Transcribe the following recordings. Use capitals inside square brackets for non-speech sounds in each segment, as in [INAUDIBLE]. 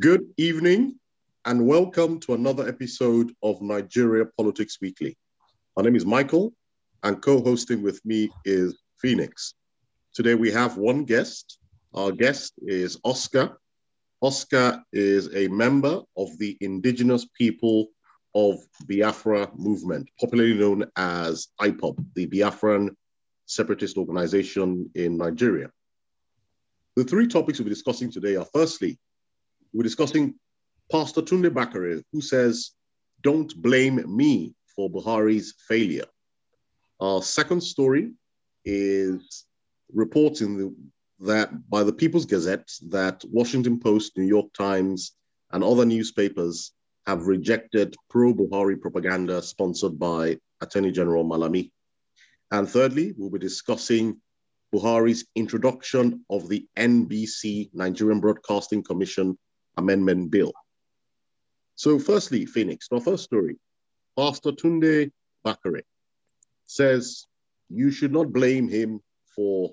Good evening and welcome to another episode of Nigeria Politics Weekly. My name is Michael and co hosting with me is Phoenix. Today we have one guest. Our guest is Oscar. Oscar is a member of the indigenous people of Biafra movement, popularly known as IPOB, the Biafran separatist organization in Nigeria. The three topics we'll be discussing today are firstly, we're discussing Pastor Tunde Bakare, who says, Don't blame me for Buhari's failure. Our second story is reporting that by the People's Gazette that Washington Post, New York Times, and other newspapers have rejected pro-Buhari propaganda sponsored by Attorney General Malami. And thirdly, we'll be discussing Buhari's introduction of the NBC, Nigerian Broadcasting Commission Amendment Bill. So, firstly, Phoenix, our first story. Pastor Tunde Bakare says you should not blame him for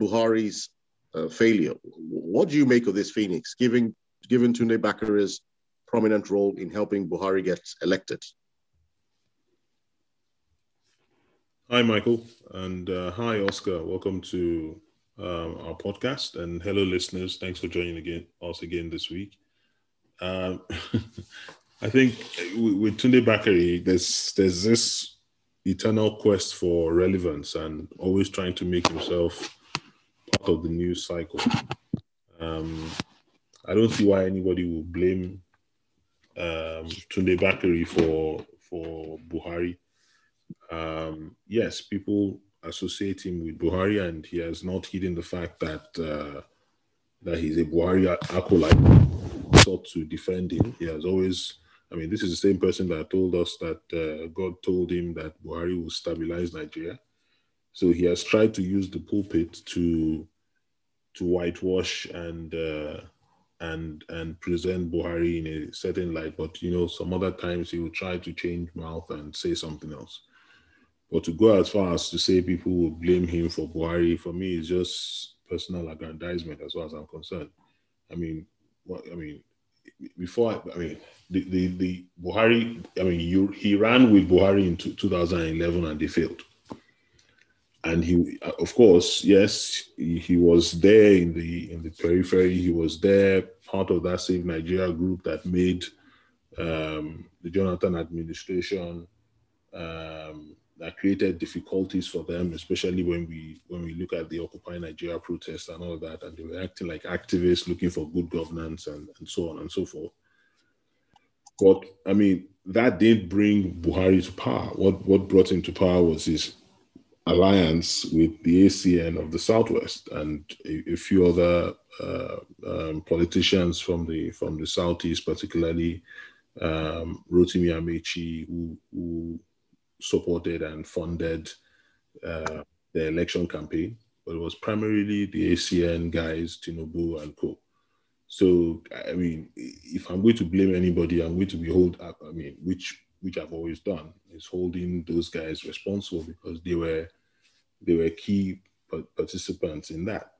Buhari's uh, failure. What do you make of this, Phoenix, given, given Tunde Bakare's prominent role in helping Buhari get elected? Hi, Michael, and uh, hi, Oscar. Welcome to um, our podcast, and hello, listeners. Thanks for joining again us again this week. Um, [LAUGHS] I think with Tunde Bakare, there's there's this eternal quest for relevance and always trying to make himself part of the news cycle. Um, I don't see why anybody will blame um, Tunde Bakare for for Buhari um, yes, people associate him with Buhari, and he has not hidden the fact that uh, that he's a Buhari acolyte. Sought to defend him. He has always. I mean, this is the same person that told us that uh, God told him that Buhari will stabilize Nigeria. So he has tried to use the pulpit to to whitewash and uh, and and present Buhari in a certain light. But you know, some other times he will try to change mouth and say something else. But to go as far as to say people will blame him for Buhari, for me, is just personal aggrandizement as far as I'm concerned. I mean, what I mean, before I, mean, the, the, the Buhari, I mean, you, he ran with Buhari in 2011 and they failed. And he, of course, yes, he, he was there in the in the periphery. He was there, part of that Save Nigeria group that made um, the Jonathan administration um, that created difficulties for them, especially when we when we look at the Occupy Nigeria protests and all that, and they were acting like activists looking for good governance and, and so on and so forth. But I mean, that did bring Buhari to power. What what brought him to power was his alliance with the ACN of the Southwest and a, a few other uh, um, politicians from the from the Southeast, particularly um, Rotimi Amaechi, who, who supported and funded uh, the election campaign, but it was primarily the ACN guys, Tinubu and co. So I mean, if I'm going to blame anybody, I'm going to be hold up. I mean, which which I've always done is holding those guys responsible because they were they were key participants in that.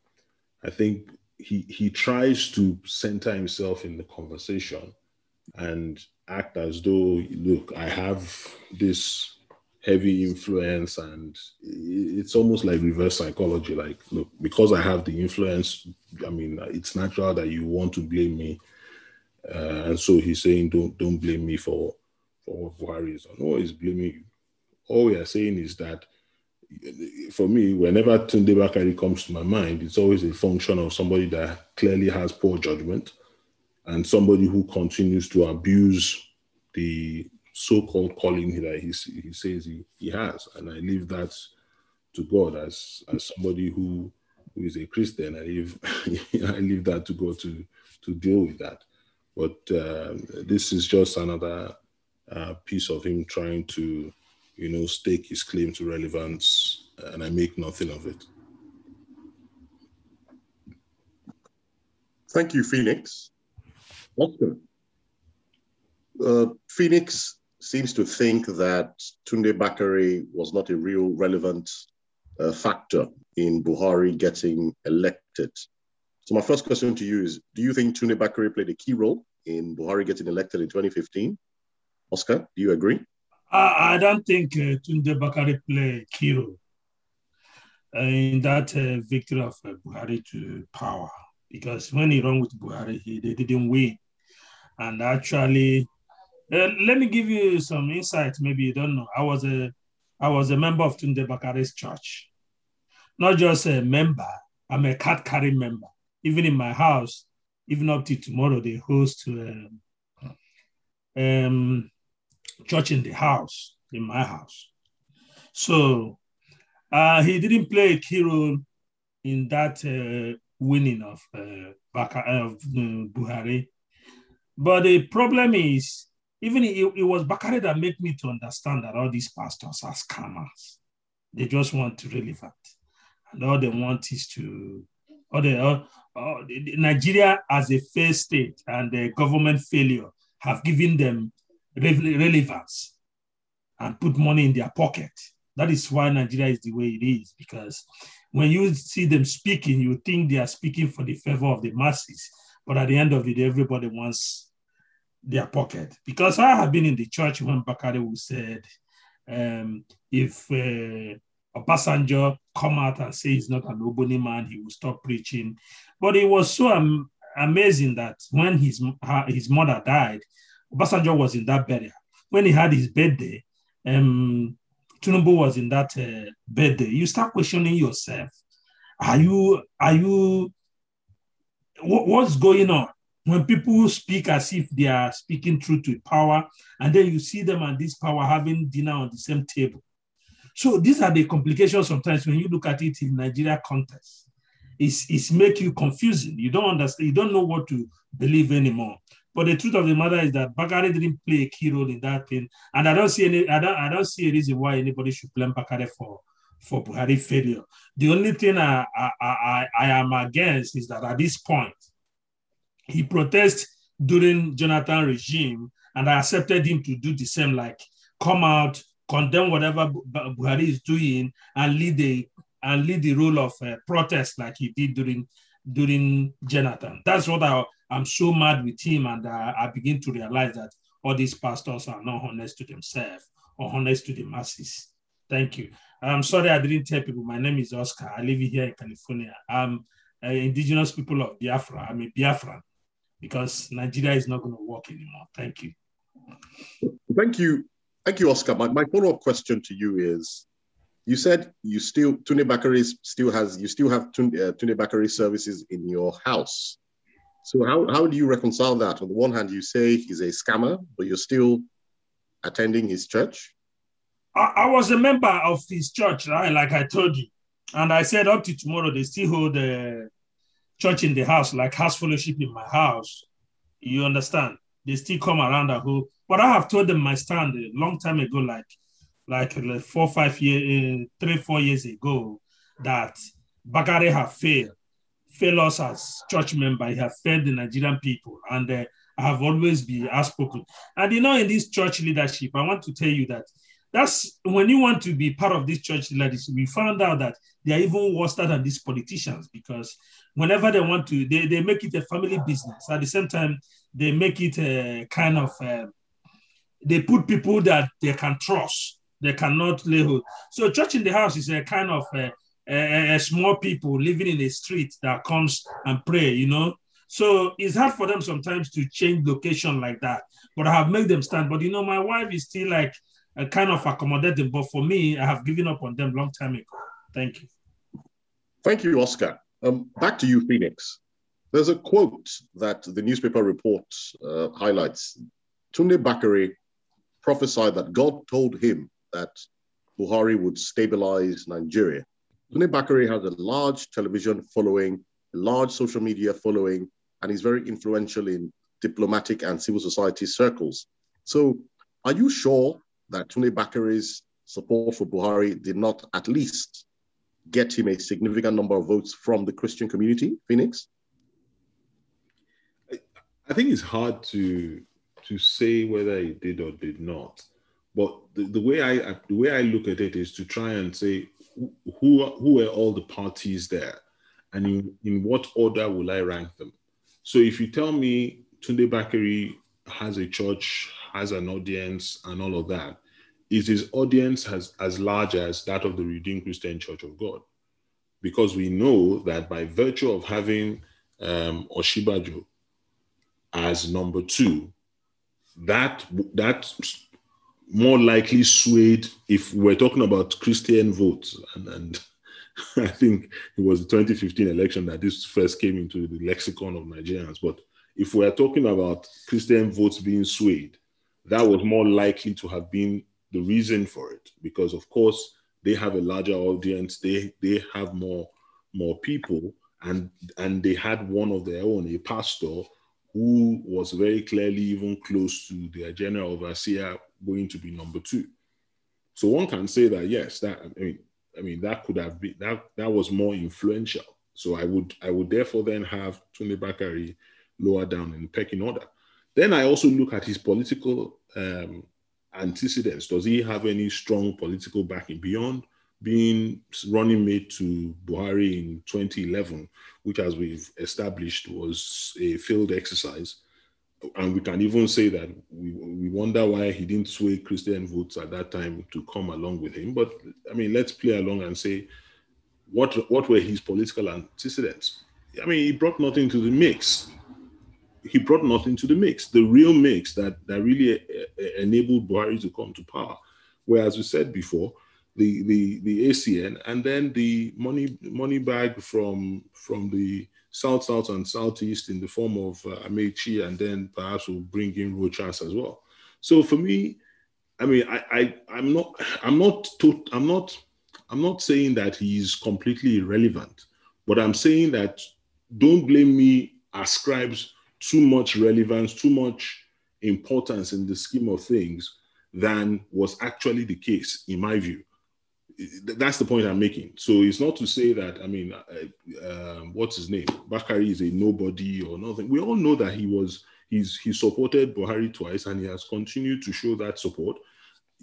I think he he tries to center himself in the conversation and act as though look, I have this heavy influence and it's almost like reverse psychology. Like look because i have the influence i mean it's natural that you want to blame me. Uh, and so he's saying don't don't blame me for for what buhari is no he's blaming you. All we are saying is that for me whenever tunde bakare comes to my mind it's always a function of somebody that clearly has poor judgment and somebody who continues to abuse the so-called calling that he, he says he, he has. And I leave that to God as, as somebody who, who is a Christian. I leave, [LAUGHS] I leave that to God to, to deal with that. But uh, this is just another uh, piece of him trying to, you know, stake his claim to relevance, and I make nothing of it. Thank you, Phoenix. Oscar. Uh, Phoenix seems to think that Tunde Bakare was not a real relevant uh, factor in Buhari getting elected. So my first question to you is, do you think Tunde Bakare played a key role in Buhari getting elected in 2015? Oscar, do you agree? I, I don't think uh, Tunde Bakare played a key role uh, in that uh, victory of uh, Buhari to power because when he ran with Buhari, he, they didn't win. And actually, uh, let me give you some insight. Maybe you don't know. I was a, I was a member of Tunde Bakare's church. Not just a member. I'm a card carrying member. Even in my house, even up to tomorrow, they host um, um, church in the house, in my house. So uh, he didn't play a key role in that uh, winning of, uh, Baka, of uh, Buhari. But the problem is, even it, it was Bakare that made me to understand that all these pastors are scammers. They just want to relevant. And all they want is to, all the, all, all, Nigeria as a fair state and the government failure have given them relevance and put money in their pocket. That is why Nigeria is the way it is, because when you see them speaking, you think they are speaking for the favor of the masses. But at the end of the day, everybody wants their pocket. Because I have been in the church when Bakare said, um, if uh, Obasanjo come out and say he's not an Oboni man, he will stop preaching. But it was so am- amazing that when his, his mother died, Obasanjo was in that burial. When he had his birthday, um, Tinubu was in that uh, birthday, you start questioning yourself. Are you, are you, what, what's going on? When people speak as if they are speaking truth to power, and then you see them and this power having dinner on the same table. So these are the complications sometimes when you look at it in Nigeria context. It's, it's make you confusing. You don't understand, you don't know what to believe anymore. But the truth of the matter is that Bakare didn't play a key role in that thing, and I don't see any. I don't. I don't see a reason why anybody should blame Bakare for for Buhari failure. The only thing I, I, I, I am against is that at this point, he protested during Jonathan regime, and I accepted him to do the same, like come out, condemn whatever Buhari is doing, and lead the and lead the role of uh, protest like he did during during Jonathan. That's what I I'm so mad with him, and uh, I begin to realize that all these pastors are not honest to themselves or honest to the masses. Thank you. I'm sorry I didn't tell people. My name is Oscar. I live here in California. I'm an indigenous people of Biafra. I'm a Biafran because Nigeria is not going to work anymore. Thank you. Thank you. Thank you, Oscar. My, my follow-up question to you is, you said you still, Tunde Bakare still has, you still have Tunde, uh, Tunde Bakare services in your house. So how, how do you reconcile that? On the one hand, you say he's a scammer, but you're still attending his church? I, I was a member of his church, right? Like I told you. And I said up to tomorrow, they still hold the church in the house, like house fellowship in my house. You understand? They still come around the whole. But I have told them my stand a long time ago, like like, four, five years, uh, three, four years ago, that Bakare have failed fail us as church member. He have failed the Nigerian people, and uh, I have always been outspoken. And you know, in this church leadership, I want to tell you that that's when you want to be part of this church leadership. We found out that they are even worse than these politicians because whenever they want to, they, they make it a family business. At the same time, they make it a kind of uh, they put people that they can trust. They cannot lay hold. So, church in the house is a kind of uh, uh, small people living in a street that comes and pray, you know. So it's hard for them sometimes to change location like that. But I have made them stand. But you know, my wife is still like kind of accommodating. But for me, I have given up on them long time ago. Thank you. Thank you, Oscar. Um, back to you, Phoenix. There's a quote that the newspaper report uh, highlights. Tunde Bakare prophesied that God told him that Buhari would stabilize Nigeria. Tunde Bakare has a large television following, a large social media following, and he's very influential in diplomatic and civil society circles. So, are you sure that Tunde Bakare's support for Buhari did not at least get him a significant number of votes from the Christian community, Phoenix? I think it's hard to to say whether he did or did not. But the, the way I the way I look at it is to try and say who who were all the parties there and in, in what order will I rank them? So if you tell me Tunde Bakare has a church, has an audience, and all of that, is his audience as, as large as that of the Redeemed Christian Church of God? Because we know that by virtue of having um, Osinbajo as number two, that that more likely swayed if we're talking about Christian votes. And, and [LAUGHS] I think it was the 2015 election that this first came into the lexicon of Nigerians. But if we're talking about Christian votes being swayed, that was more likely to have been the reason for it. Because of course they have a larger audience, they they have more more people, and and they had one of their own, a pastor who was very clearly even close to their general overseer going to be number two. So one can say that yes, that I mean, I mean that could have been that that was more influential. So I would I would therefore then have Tunde Bakare lower down in the pecking order. Then I also look at his political um, antecedents. Does he have any strong political backing beyond being running mate to Buhari in 2011, which, as we've established, was a failed exercise? and we can even say that we, we wonder why he didn't sway Christian votes at that time to come along with him. But I mean, let's play along and say what what were his political antecedents? I mean, he brought nothing to the mix. He brought nothing to the mix. The real mix that that really enabled Buhari to come to power, where, as we said before, the the the ACN and then the money money bag from from the South, South, and Southeast in the form of uh, Amaechi, and then perhaps we'll bring in Rochas as well. So for me, I mean, I, I I'm not I'm not to, I'm not I'm not saying that he's completely irrelevant, but I'm saying that don't blame me ascribes too much relevance, too much importance in the scheme of things than was actually the case, in my view that's the point I'm making. So it's not to say that I mean, uh, um, what's his name? Bakare is a nobody or nothing. We all know that he was he's he supported Buhari twice and he has continued to show that support.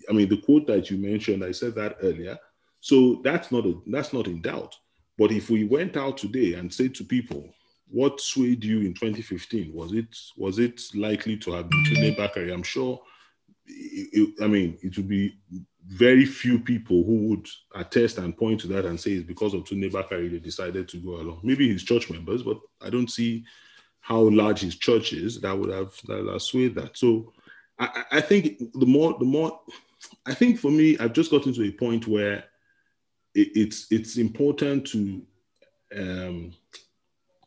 I mean, the quote that you mentioned, I said that earlier. So that's not a, that's not in doubt. But if we went out today and said to people, what swayed you in 2015? Was it was it likely to have been Tunde Bakare? I'm sure. It, I mean, it would be very few people who would attest and point to that and say it's because of Tunde Bakare they decided to go along. Maybe his church members, but I don't see how large his church is that would have that would have swayed that. So I, I think the more the more I think for me, I've just gotten to a point where it, it's it's important to um,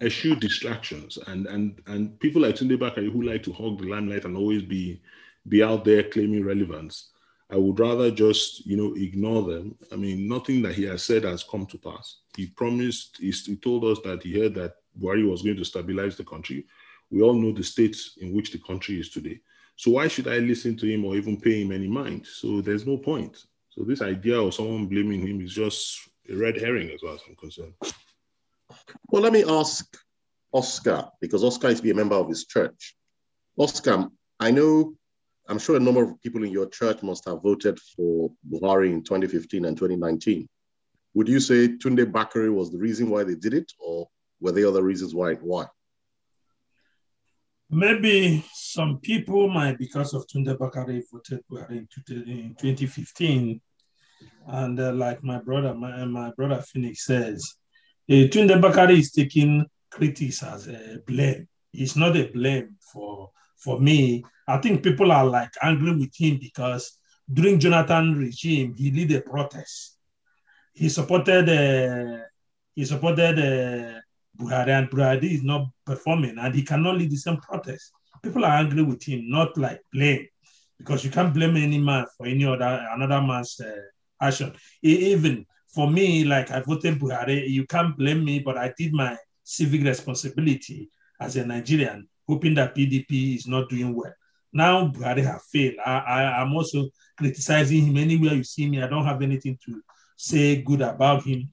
eschew distractions and and and people like Tunde Bakare who like to hog the limelight and always be be out there claiming relevance I would rather just, you know, ignore them. I mean, nothing that he has said has come to pass. He promised, he, told us that he heard that Buhari was going to stabilize the country. We all know the state in which the country is today. So why should I listen to him or even pay him any mind? So there's no point. So this idea of someone blaming him is just a red herring as far as I'm concerned. Well, let me ask Oscar, because Oscar is to be a member of his church. Oscar, I know I'm sure a number of people in your church must have voted for Buhari in 2015 and 2019. Would you say Tunde Bakare was the reason why they did it, or were there other reasons why? Why? Maybe some people might, because of Tunde Bakare, voted Buhari in 2015. And uh, like my brother, my, my brother Phoenix says, Tunde Bakare is taking critics as a blame. It's not a blame for for me I think people are like angry with him because during Jonathan regime, he led a protest. He supported uh, he supported uh, Buhari, and Buhari is not performing, and he cannot lead the same protest. People are angry with him, not like blame, because you can't blame any man for any other another man's uh, action. Even for me, like I voted Buhari, you can't blame me, but I did my civic responsibility as a Nigerian, hoping that PDP is not doing well. Now Buhari have failed. I, I'm also criticizing him anywhere you see me. I don't have anything to say good about him.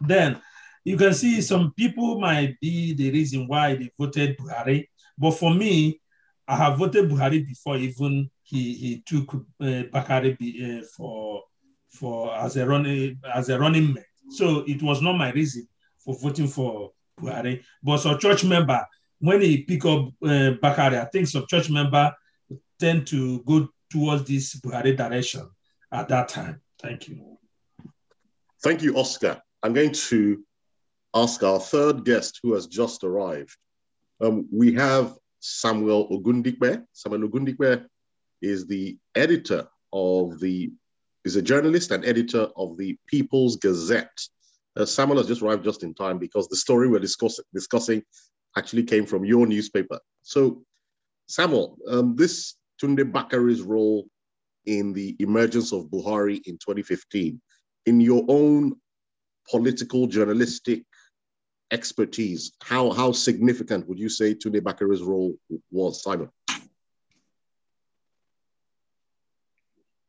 Then you can see some people might be the reason why they voted Buhari. But for me, I have voted Buhari before even he, he took uh, Bakare uh, for for as a running as a running mate. So it was not my reason for voting for Buhari. But some church member, when he pick up uh, Bakare, I think some church member tend to go towards this Buhari direction at that time. Thank you. Thank you, Oscar. I'm going to ask our third guest who has just arrived. Um, we have Samuel Ogundipe. Samuel Ogundipe is the editor of the, is a journalist and editor of the People's Gazette. Uh, Samuel has just arrived just in time because the story we're discuss- discussing actually came from your newspaper. So, Samuel, um, this Tunde Bakare's role in the emergence of Buhari in 2015, in your own political journalistic expertise, how, how significant would you say Tunde Bakare's role was, Simon?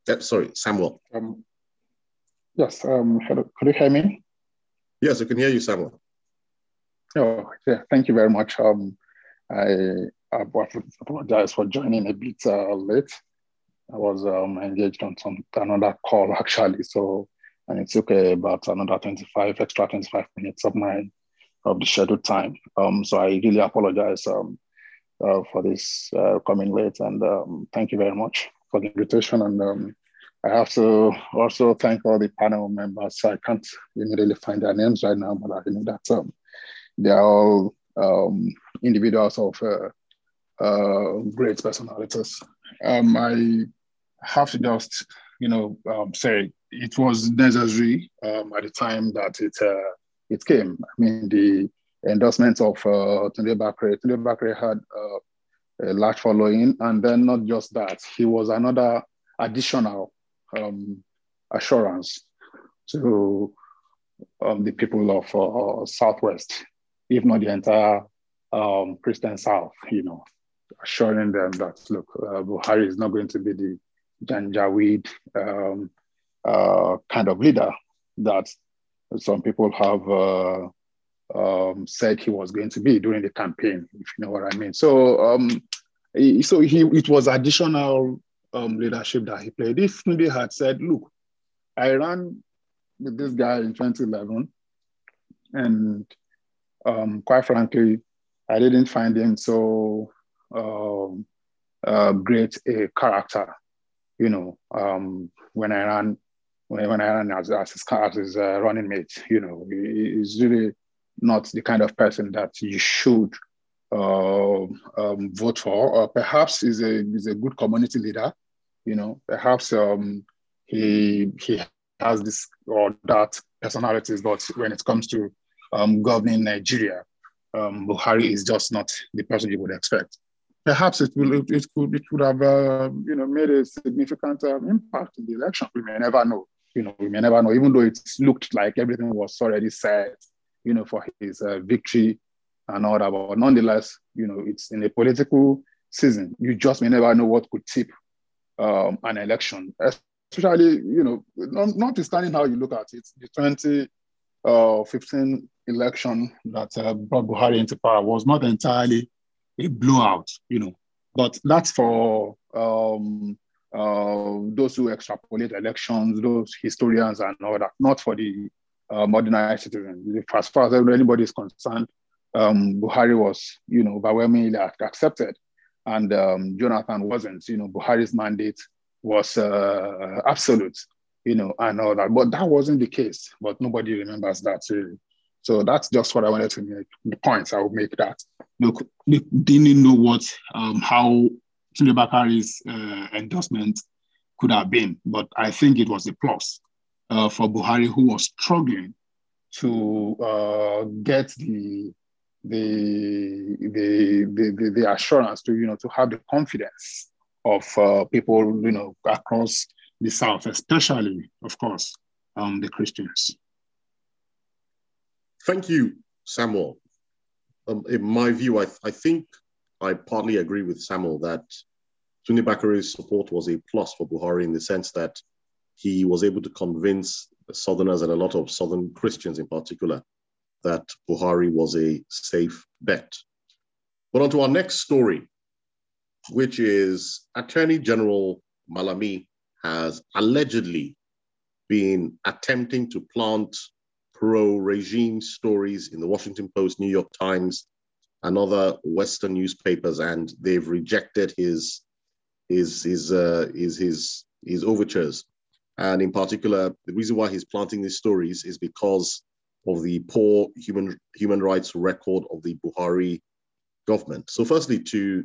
Uh, sorry, Samuel. Um, yes, um, hello, could you hear me? Yes, I can hear you, Samuel. Oh, yeah, thank you very much. Um, I, I apologize for joining a bit uh, late. I was um, engaged on some another call [LAUGHS] actually, so and it took uh, about another 25 extra 25 minutes of my of the scheduled time. Um, so I really apologize um, uh, for this uh, coming late, and um, thank you very much for the invitation. And um, I have to also thank all the panel members. I can't immediately find their names right now, but I know that um, they are all um, individuals of uh, uh, great personalities. Um, I have to just, you know, um, say it was necessary um, at the time that it uh, it came. I mean, the endorsement of uh, Tunde Bakare. Tunde Bakare had uh, a large following, and then not just that, he was another additional um, assurance to um, the people of uh, Southwest, if not the entire um, Christian South, you know, assuring them that, look, uh, Buhari is not going to be the Janjaweed um, uh, kind of leader that some people have uh, um, said he was going to be during the campaign, if you know what I mean. So, um, so he it was additional um, leadership that he played. If Tunde had said, "Look, I ran with this guy in 2011, and um, quite frankly, I didn't find him so um, uh, great a character you know, um, when I ran when, when I ran as, as his, as his uh, running mate, you know, he, he's really not the kind of person that you should uh, um, vote for. Or perhaps he's a he's a good community leader, you know. Perhaps um, he he has this or that personalities, but when it comes to um, governing Nigeria, um, Buhari is just not the person you would expect perhaps it will it could it would have uh, you know made a significant uh, impact in the election. We may never know. You know, we may never know. Even though it looked like everything was already set, you know, for his uh, victory and all that, but nonetheless, you know, it's in a political season. You just may never know what could tip um, an election, especially you know, not, notwithstanding how you look at it. The 2015 uh, election that uh, brought Buhari into power was not entirely a blowout, you know. But that's for um, uh, those who extrapolate elections, those historians and all that, not for the uh, modernized citizen. As far as anybody is concerned, um, Buhari was, you know, overwhelmingly accepted, and um, Jonathan wasn't. You know, Buhari's mandate was uh, absolute, you know, and all that. But that wasn't the case. But nobody remembers that. Really. So that's just what I wanted to make. The points I will make that look, they didn't know what um, how Tunde Bakare's uh, endorsement could have been, but I think it was a plus uh, for Buhari, who was struggling to uh, get the the, the the, the assurance to you know to have the confidence of uh, people you know across the south, especially of course um, the Christians. Thank you, Samuel. Um, in my view, I, I think I partly agree with Samuel that Tunde Bakare's support was a plus for Buhari in the sense that he was able to convince Southerners and a lot of Southern Christians in particular that Buhari was a safe bet. But on to our next story, which is Attorney General Malami has allegedly been attempting to plant pro-regime stories in the Washington Post, New York Times, and other Western newspapers, and they've rejected his his his uh, his his his overtures. And in particular, the reason why he's planting these stories is because of the poor human human rights record of the Buhari government. So, firstly, to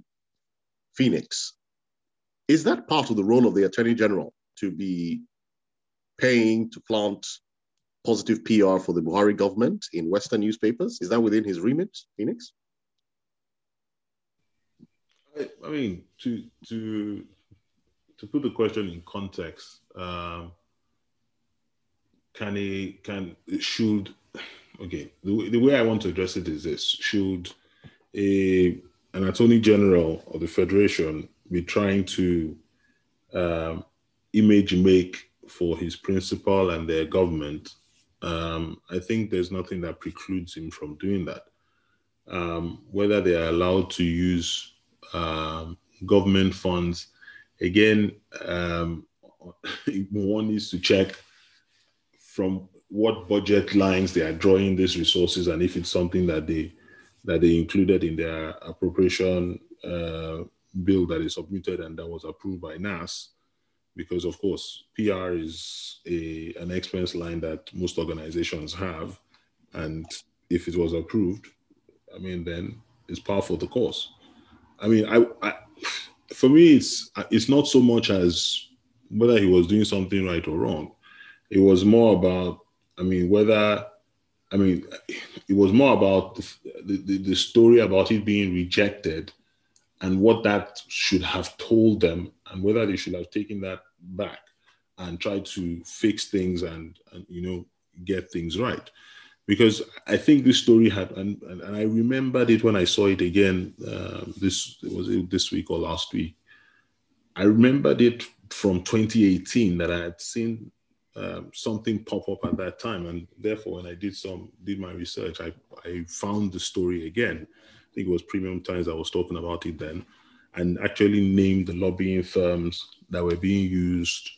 Phoenix, is that part of the role of the Attorney General to be paying to plant positive PR for the Buhari government in Western newspapers? Is that within his remit, Phoenix? I, I mean, to to to put the question in context, um, can he can should okay the, the way I want to address it is this: should a an attorney general of the federation be trying to um, image make for his principal and their government, um, I think there's nothing that precludes him from doing that. Um, whether they are allowed to use um, government funds, again, um, [LAUGHS] one needs to check from what budget lines they are drawing these resources and if it's something that they that they included in their appropriation uh, bill that is submitted and that was approved by NAS because of course PR is a an expense line that most organizations have, and if it was approved, I mean then it's par for the course. I mean, I, I for me it's it's not so much as whether he was doing something right or wrong. It was more about I mean whether I mean it was more about the, the, the story about it being rejected and what that should have told them and whether they should have taken that back and try to fix things and, and you know get things right because I think this story had, and, and, and I remembered it when I saw it again. Uh, this was it this week or last week. I remembered it from 2018 that I had seen um, something pop up at that time, and therefore, when I did some did my research, I I found the story again. I think it was Premium Times I was talking about it then, and actually named the lobbying firms that were being used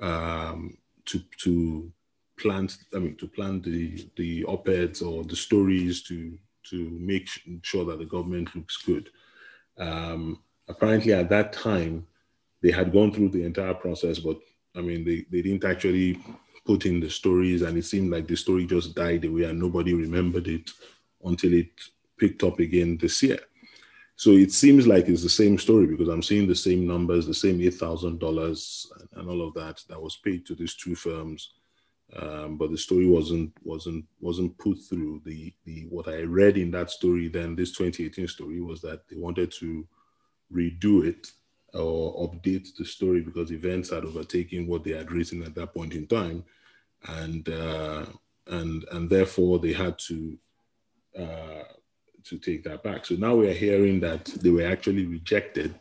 um, to to plant. I mean, to plan the the op-eds or the stories to to make sure that the government looks good. Um, apparently, at that time, they had gone through the entire process, but I mean, they, they didn't actually put in the stories, and it seemed like the story just died away and nobody remembered it until it picked up again this year. So it seems like it's the same story because I'm seeing the same numbers, the same eight thousand dollars, and all of that that was paid to these two firms, um, but the story wasn't wasn't wasn't put through. The the what I read in that story then, this 2018 story, was that they wanted to redo it or update the story because events had overtaken what they had written at that point in time, and uh, and and therefore they had to. Uh, to take that back. So now we are hearing that they were actually rejected,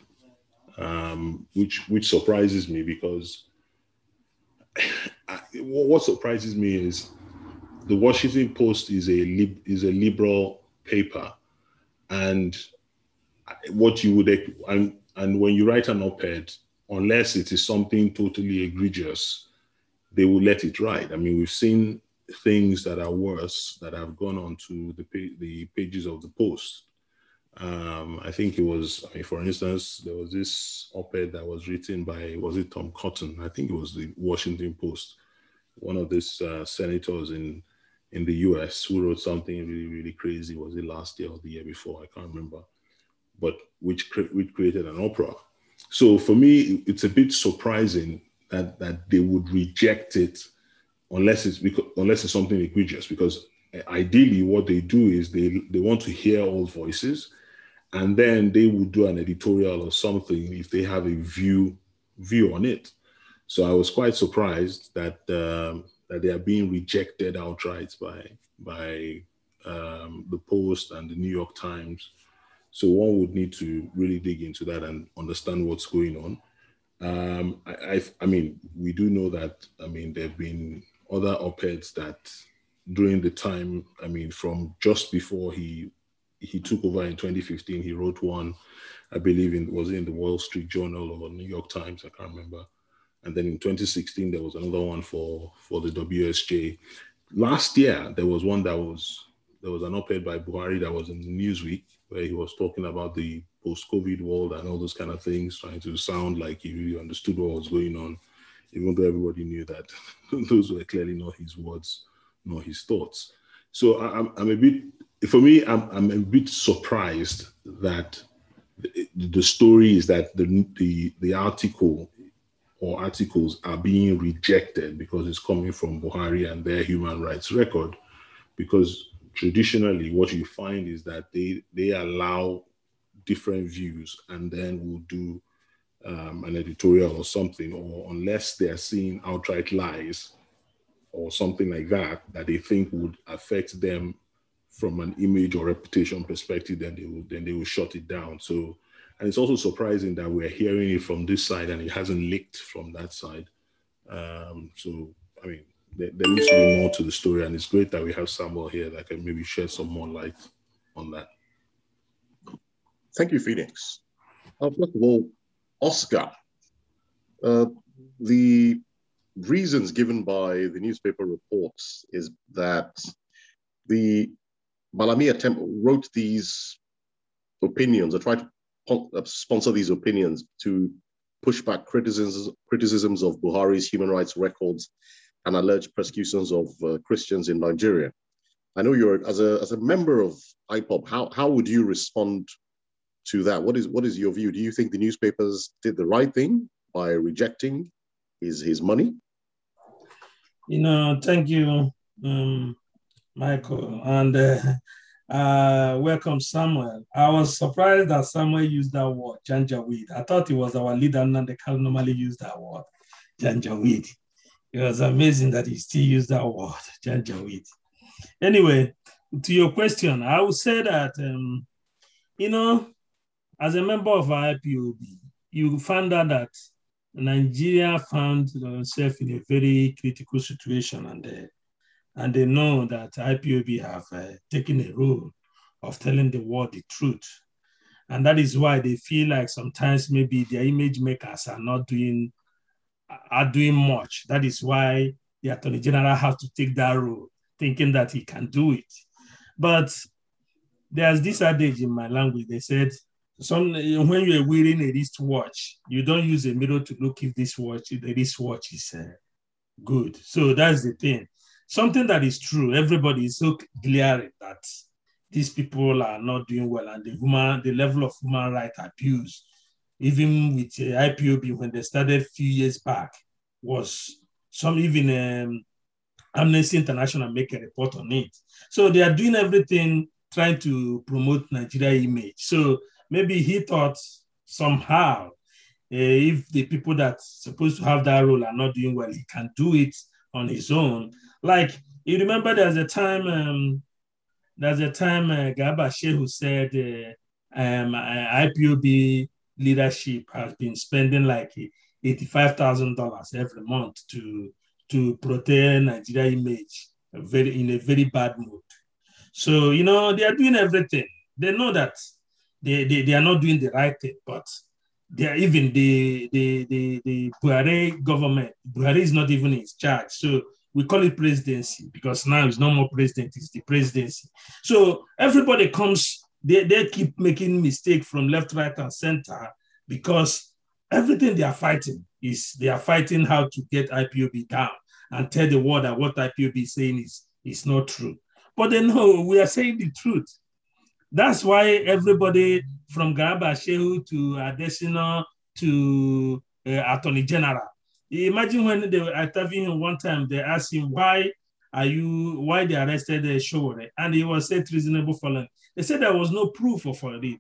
um, which which surprises me because [SIGHS] I, what surprises me is the Washington Post is a lib, is a liberal paper, and what you would and and when you write an op-ed, unless it is something totally egregious, they will let it ride. I mean, we've seen things that are worse that have gone onto the the pages of the post. Um, I think it was, I mean, for instance, there was this op-ed that was written by, was it Tom Cotton? I think it was the Washington Post, one of these uh, senators in in the U.S. who wrote something really, really crazy. Was it last year or the year before? I can't remember, but which which created an uproar. So for me, it's a bit surprising that that they would reject it unless it's because unless it's something egregious because ideally what they do is they they want to hear all voices and then they would do an editorial or something if they have a view view on it so i was quite surprised that um, that they are being rejected outright by by um, the post and the new york times so one would need to really dig into that and understand what's going on um, I, I, I mean we do know that i mean there have been other op-eds that during the time, I mean, from just before he he took over in 2015, he wrote one, I believe in was in the Wall Street Journal or New York Times, I can't remember. And then in 2016, there was another one for for the WSJ. last year there was one that was there was an op-ed by Buhari that was in Newsweek where he was talking about the post-COVID world and all those kind of things, trying to sound like he understood what was going on, even though everybody knew that [LAUGHS] those were clearly not his words, nor his thoughts. So I'm, I'm a bit, for me, I'm, I'm a bit surprised that the, the story is that the, the, the article or articles are being rejected because it's coming from Buhari and their human rights record. Because traditionally, what you find is that they they allow different views and then will do um, an editorial or something, or unless they are seeing outright lies or something like that that they think would affect them from an image or reputation perspective, then they will then they will shut it down. So and it's also surprising that we're hearing it from this side and it hasn't leaked from that side. Um, so, I mean, there, there needs to be more to the story, and it's great that we have Samuel here that can maybe shed some more light on that. Thank you, Phoenix. Uh, first of all, Oscar, uh, the reasons given by the newspaper reports is that the Malami attempt wrote these opinions or tried to uh, sponsor these opinions to push back criticisms, criticisms of Buhari's human rights records and alleged persecutions of uh, Christians in Nigeria. I know you're as a as a member of IPOB. How how would you respond to that? What is what is your view? Do you think the newspapers did the right thing by rejecting his his money? You know, thank you, um, Michael, and uh, [LAUGHS] uh, welcome, Samuel. I was surprised that Samuel used that word, Janjaweed. I thought it was our leader, and they can normally use that word, Janjaweed. It was amazing that he still used that word, Janjaweed. Anyway, to your question, I would say that, um, you know, as a member of IPOB, you found out that Nigeria found itself in a very critical situation and uh, and they know that IPOB have uh, taken a role of telling the world the truth. And that is why they feel like sometimes maybe their image makers are not doing are doing much. That is why the Attorney General has to take that role, thinking that he can do it. But there's this adage in my language. They said, some when you're wearing a wristwatch, you don't use a mirror to look if this watch, the wristwatch is uh, good. So that's the thing something that is true. Everybody is so glaring that these people are not doing well, and the human, the level of human right abuse, even with uh, IPOB when they started a few years back, was some even um, Amnesty International make a report on it. So they are doing everything trying to promote Nigeria image. So maybe he thought somehow uh, if the people that supposed to have that role are not doing well, he can do it on his own. Like you remember, there's a time, um, there's a time uh, Garba Shehu said uh, um, IPOB leadership has been spending like eighty-five thousand dollars every month to to protect Nigeria image, very in a very bad mood. So you know they are doing everything. They know that they, they, they are not doing the right thing, but they are even the the the, the Buhari government. Buhari is not even in charge, so we call it presidency because now it's no more president; it's the presidency. So everybody comes. They, they keep making mistake from left, right, and center because everything they are fighting is they are fighting how to get IPOB down and tell the world that what IPOB is saying is, is not true. But they know we are saying the truth. That's why everybody from Garba Shehu to Adesina to uh, Attorney General. Imagine when they were interviewing him one time, they asked him, why are you, why they arrested uh, Sowore? And he was said reasonable felony. They said there was no proof of it.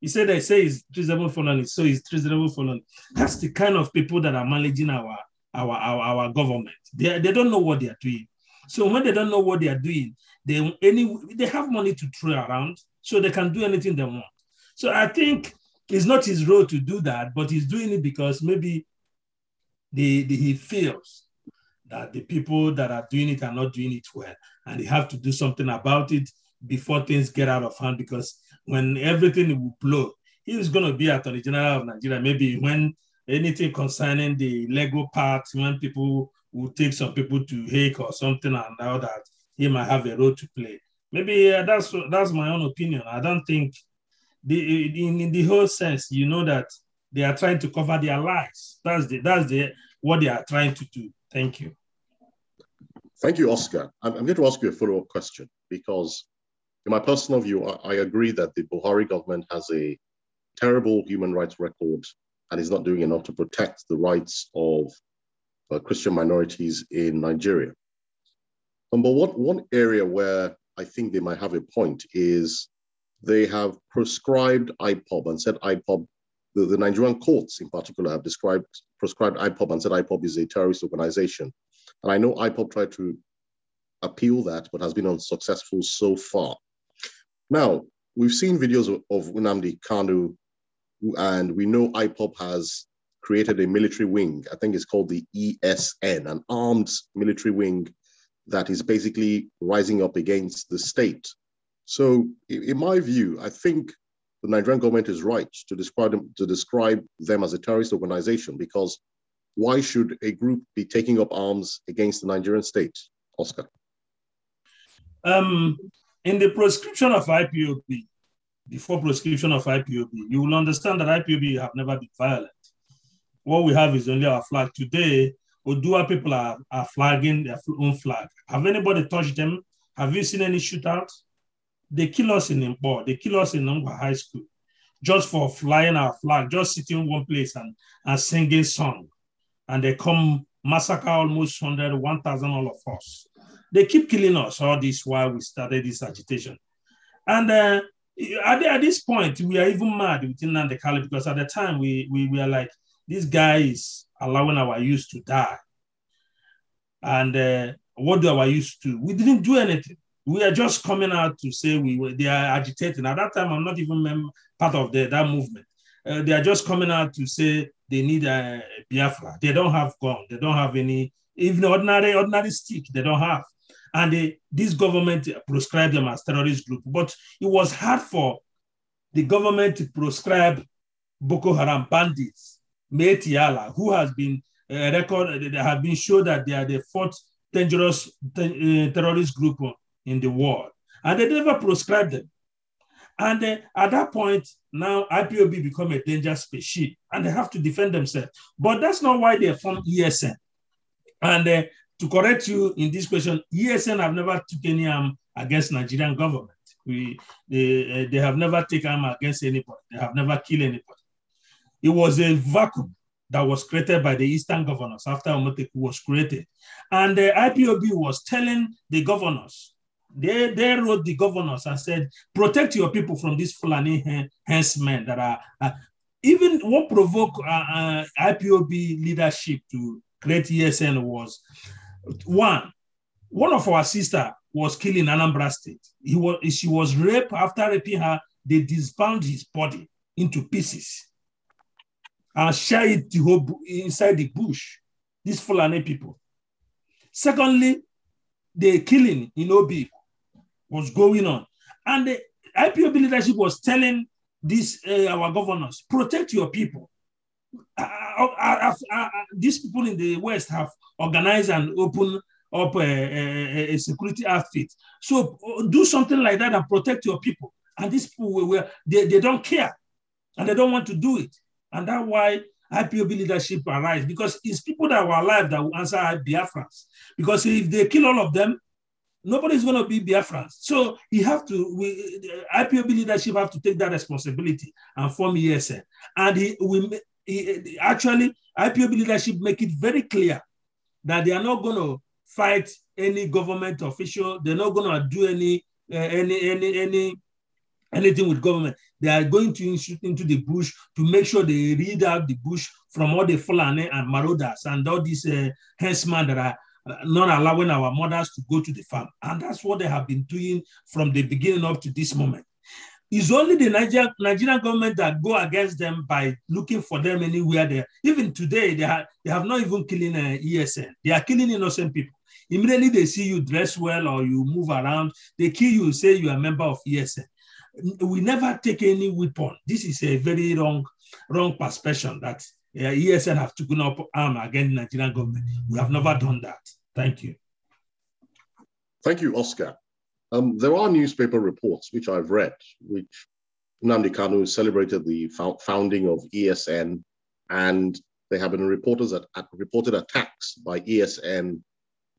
He said they say it's treasonable felony, so it's treasonable felony. That's the kind of people that are managing our our our, our government. They, they don't know what they are doing. So when they don't know what they are doing, they any they have money to throw around so they can do anything they want. So I think it's not his role to do that, but he's doing it because maybe the, the, he feels that the people that are doing it are not doing it well, and they have to do something about it before things get out of hand. Because when everything will blow, he is going to be Attorney General of Nigeria. Maybe when anything concerning the Lego part, when people will take some people to Hague or something and all that, he might have a role to play. Maybe uh, that's that's my own opinion. I don't think the in, in, the whole sense, you know that they are trying to cover their lies. That's the that's the what they are trying to do. Thank you. Thank you, Oscar. I'm, I'm going to ask you a follow-up question because, in my personal view, I, I agree that the Buhari government has a terrible human rights record and is not doing enough to protect the rights of uh, Christian minorities in Nigeria. Um, but what, one area where I think they might have a point is they have prescribed IPOB and said IPOB, the, the Nigerian courts in particular have described prescribed IPOB and said IPOB is a terrorist organization. And I know IPOB tried to appeal that, but has been unsuccessful so far. Now, we've seen videos of, of Nnamdi Kanu, and we know IPOB has created a military wing. I think it's called the ESN, an armed military wing that is basically rising up against the state. So, in my view, I think the Nigerian government is right to describe them to describe them as a terrorist organization because why should a group be taking up arms against the Nigerian state, Oscar? Um, in the prescription of IPOB, before prescription of IPOB, you will understand that IPOB have never been violent. What we have is only our flag. Today, Odua people are, are flagging their own flag. Have anybody touched them? Have you seen any shootouts? They kill us in Nkpor, they kill us in Nangwa High School just for flying our flag, just sitting in one place and, and singing song. And they come massacre almost 100, 1,000 all of us. They keep killing us all this while we started this agitation. And uh, at, at, this point, we are even mad within Nnamdi Kanu because at the time we, we, we are like, this guy is allowing our youth to die. And uh, what do our youth do? We didn't do anything. We are just coming out to say we were, they are agitating. At that time, I'm not even part of the, that movement. Uh, they are just coming out to say they need a Biafra. They don't have gun. They don't have any, even ordinary ordinary stick. They don't have. And they, this government prescribed them as terrorist group. But it was hard for the government to proscribe Boko Haram bandits Miyetti Allah, who has been uh, record, they have been shown that they are the fourth dangerous uh, terrorist group in the world, and they never proscribed them. And uh, at that point, now IPOB become a danger species, and they have to defend themselves. But that's not why they formed ESN. And uh, to correct you in this question, ESN have never taken any arm against Nigerian government. We, they, uh, they have never taken arm against anybody. They have never killed anybody. It was a vacuum that was created by the Eastern governors after Amotekun was created. And the IPOB was telling the governors, they, they wrote the governors and said, protect your people from these Fulani henchmen that are, uh, even what provoked uh, uh, IPOB leadership to create ESN was one, one of our sister was killed in Anambra State. He was, she was raped. After raping her, they disbound his body into pieces and share it the whole inside the bush. These Fulani people. Secondly, the killing in Obi was going on, and the IPOB leadership was telling these uh, our governors protect your people. Uh uh, uh, uh, these people in the West have organized and opened up a, a, a, security outfit. So do something like that and protect your people. And these people were, they, they don't care and they don't want to do it. And that's why IPOB leadership arise because it's people that were alive that will answer Biafrans. Because if they kill all of them, nobody's going to be Biafrans. So you have to, we, IPOB leadership have to take that responsibility and form ESN. And he, we, he, actually, IPOB leadership make it very clear that they are not going to fight any government official. They're not going to do any, uh, any, any, any anything with government. They are going to into the bush to make sure they read out the bush from all the Fulani and marauders and all these uh, henchmen that are uh, not allowing our mothers to go to the farm. And that's what they have been doing from the beginning up to this moment. It's only the Niger, Nigerian government that go against them by looking for them anywhere there. Even today, they, have they have not even killing uh, ESN. They are killing innocent people. Immediately they see you dress well or you move around, they kill you, say you are a member of ESN we never take any weapon. This is a very wrong, wrong perception that uh, ESN have taken up arm against the Nigerian government. We have never done that. Thank you. Thank you, Oscar. Um, there are newspaper reports which I've read, which Nnamdi Kanu celebrated the founding of ESN, and there have been reporters at, at, reported attacks by ESN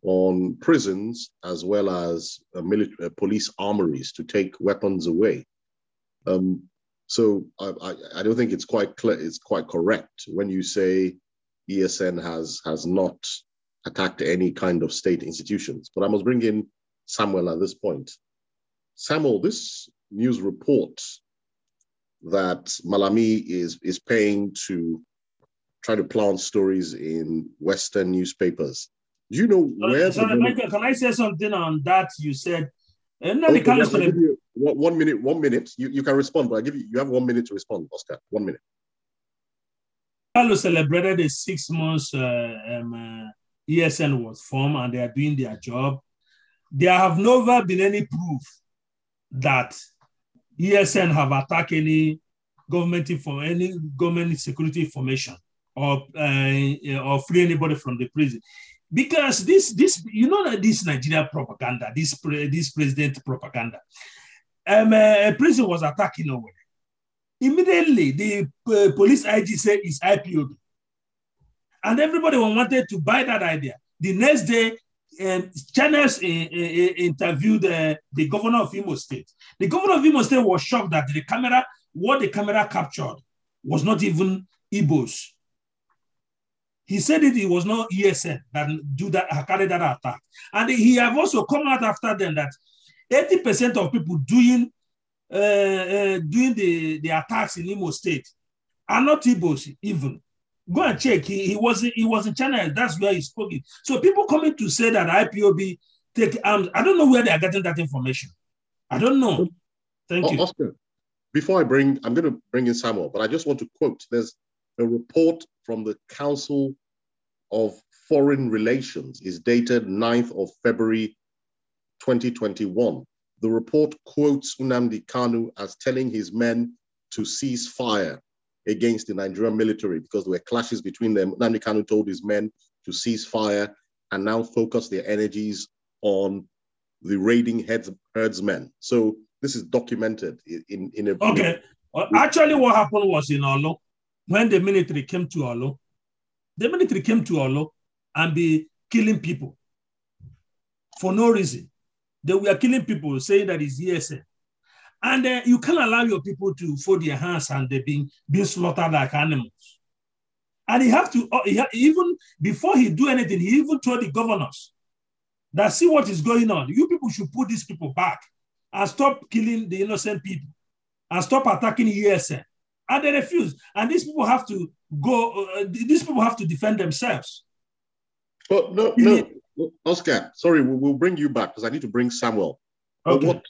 on prisons as well as uh, military, uh, police armories to take weapons away. Um, so I, I, I, don't think it's quite clear. It's quite correct when you say ESN has has not attacked any kind of state institutions. But I must bring in Samuel at this point. Samuel, this news report that Malami is is paying to try to plant stories in Western newspapers. Do you know where? Can I say something on that? You said, and okay, yes, you, one, one minute, one minute. You, you can respond, but I give you you have one minute to respond, Oscar. One minute. Kanu celebrated the six months uh, um, uh, ESN was formed and they are doing their job. There have never been any proof that ESN have attacked any government for any government security information or uh, or free anybody from the prison because this this you know that this Nigeria propaganda this this president propaganda um, uh, a prison was attacking nowhere immediately the uh, police IG said it's IPOB and everybody wanted to buy that idea the next day um, channels uh, uh, uh, interviewed the governor of Imo State. The governor of Imo State was shocked that the camera, what the camera captured, was not even Igbos. He said it, it was not ESN that do that, carried that attack. And he have also come out after them that 80% of people doing uh, uh, doing the, the attacks in Imo State are not Igbos even. Go and check. He, he was he was in China. That's where he spoke it. So people coming to say that IPOB take arms. I don't know where they are getting that information. I don't know. Thank you. Oscar, before I bring, I'm going to bring in Samuel, but I just want to quote. There's a report from the Council of Foreign Relations is dated 9th of February 2021. The report quotes Nnamdi Kanu as telling his men to cease fire against the Nigerian military because there were clashes between them. Nnamdi Kanu told his men to cease fire and now focus their energies on the raiding heads, herdsmen. So this is documented in, in a... Okay. Well, actually, what happened was in Orlu, when the military came to Orlu, the military came to Orlu and be killing people for no reason. They were killing people, saying that it's ESN. And uh, you can't allow your people to fold their hands and they're being, being slaughtered like animals. And he have to, uh, he even before he do anything, he even told the governors that see what is going on. You people should put these people back and stop killing the innocent people and stop attacking ESN. And they refuse. And these people have to go, uh, these people have to defend themselves. But no, no, Oscar, sorry, we'll bring you back because I need to bring Samuel. Okay. What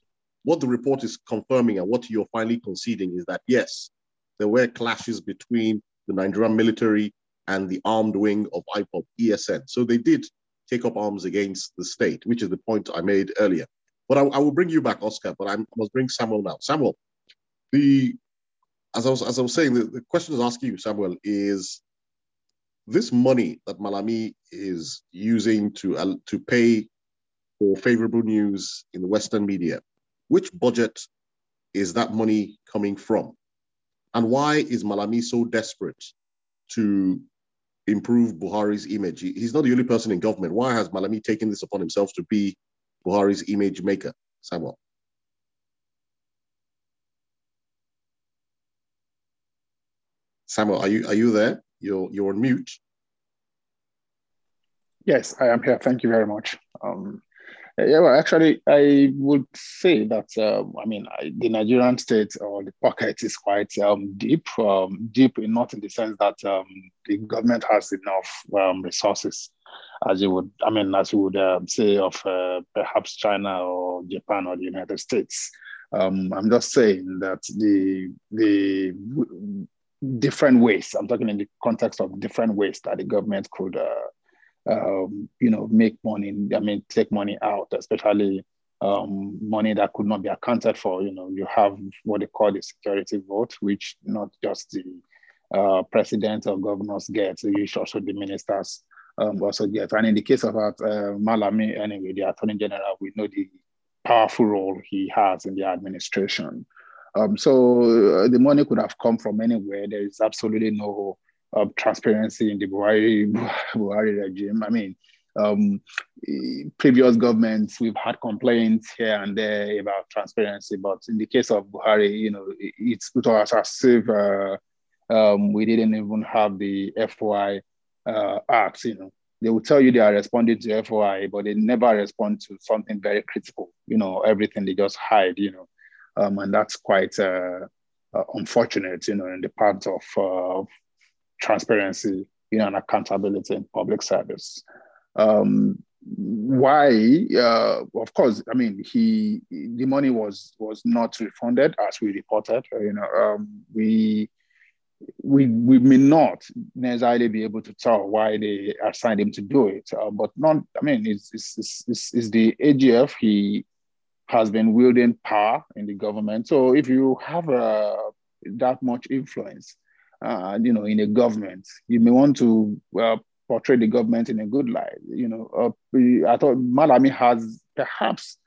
what the report is confirming and what you're finally conceding is that yes, there were clashes between the Nigerian military and the armed wing of IPOB ESN. So they did take up arms against the state, which is the point I made earlier. But I, I will bring you back, Oscar, but I'm, I must bring Samuel now. Samuel, the as I was, as I was saying, the, the question is asking you, Samuel, is this money that Malami is using to, uh, to pay for favorable news in the Western media, which budget is that money coming from? And why is Malami so desperate to improve Buhari's image? He's not the only person in government. Why has Malami taken this upon himself to be Buhari's image maker? Samuel. Samuel, are you are you there? You're you're on mute. Yes, I am here. Thank you very much. Um, yeah, well, actually, I would say that uh, I mean I, the Nigerian state or the pocket is quite um, deep, um, deep in not in the sense that um, the government has enough um, resources, as you would, I mean, as you would say of uh, perhaps China or Japan or the United States. Um, I'm just saying that the the different ways. I'm talking in the context of different ways that the government could. Uh, um, you know, make money. I mean, take money out, especially um, money that could not be accounted for. You know, you have what they call the security vote, which not just the uh, president or governors get, you also the ministers um, also get. And in the case of uh, Malami, anyway, the Attorney General, we know the powerful role he has in the administration. Um, so uh, the money could have come from anywhere. There is absolutely no uh, transparency in the Buhari, [LAUGHS] Buhari regime. I mean, um, previous governments, we've had complaints here and there about transparency, but in the case of Buhari, you know, it's put us as if uh, um, we didn't even have the FOI uh. You know, they will tell you they are responding to FOI, but they never respond to something very critical. You know, everything they just hide. You know, um, and that's quite uh, uh unfortunate. You know, in the part of uh, transparency, you know, and accountability in public service. Um, why? Uh, of course, I mean, he the money was was not refunded as we reported. You know, um, we we we may not necessarily be able to tell why they assigned him to do it, uh, but not. I mean, it's, it's, it's, it's the AGF. He has been wielding power in the government. So if you have uh, that much influence, uh, you know, in a government, you may want to uh, portray the government in a good light. You know, uh, I thought Malami has perhaps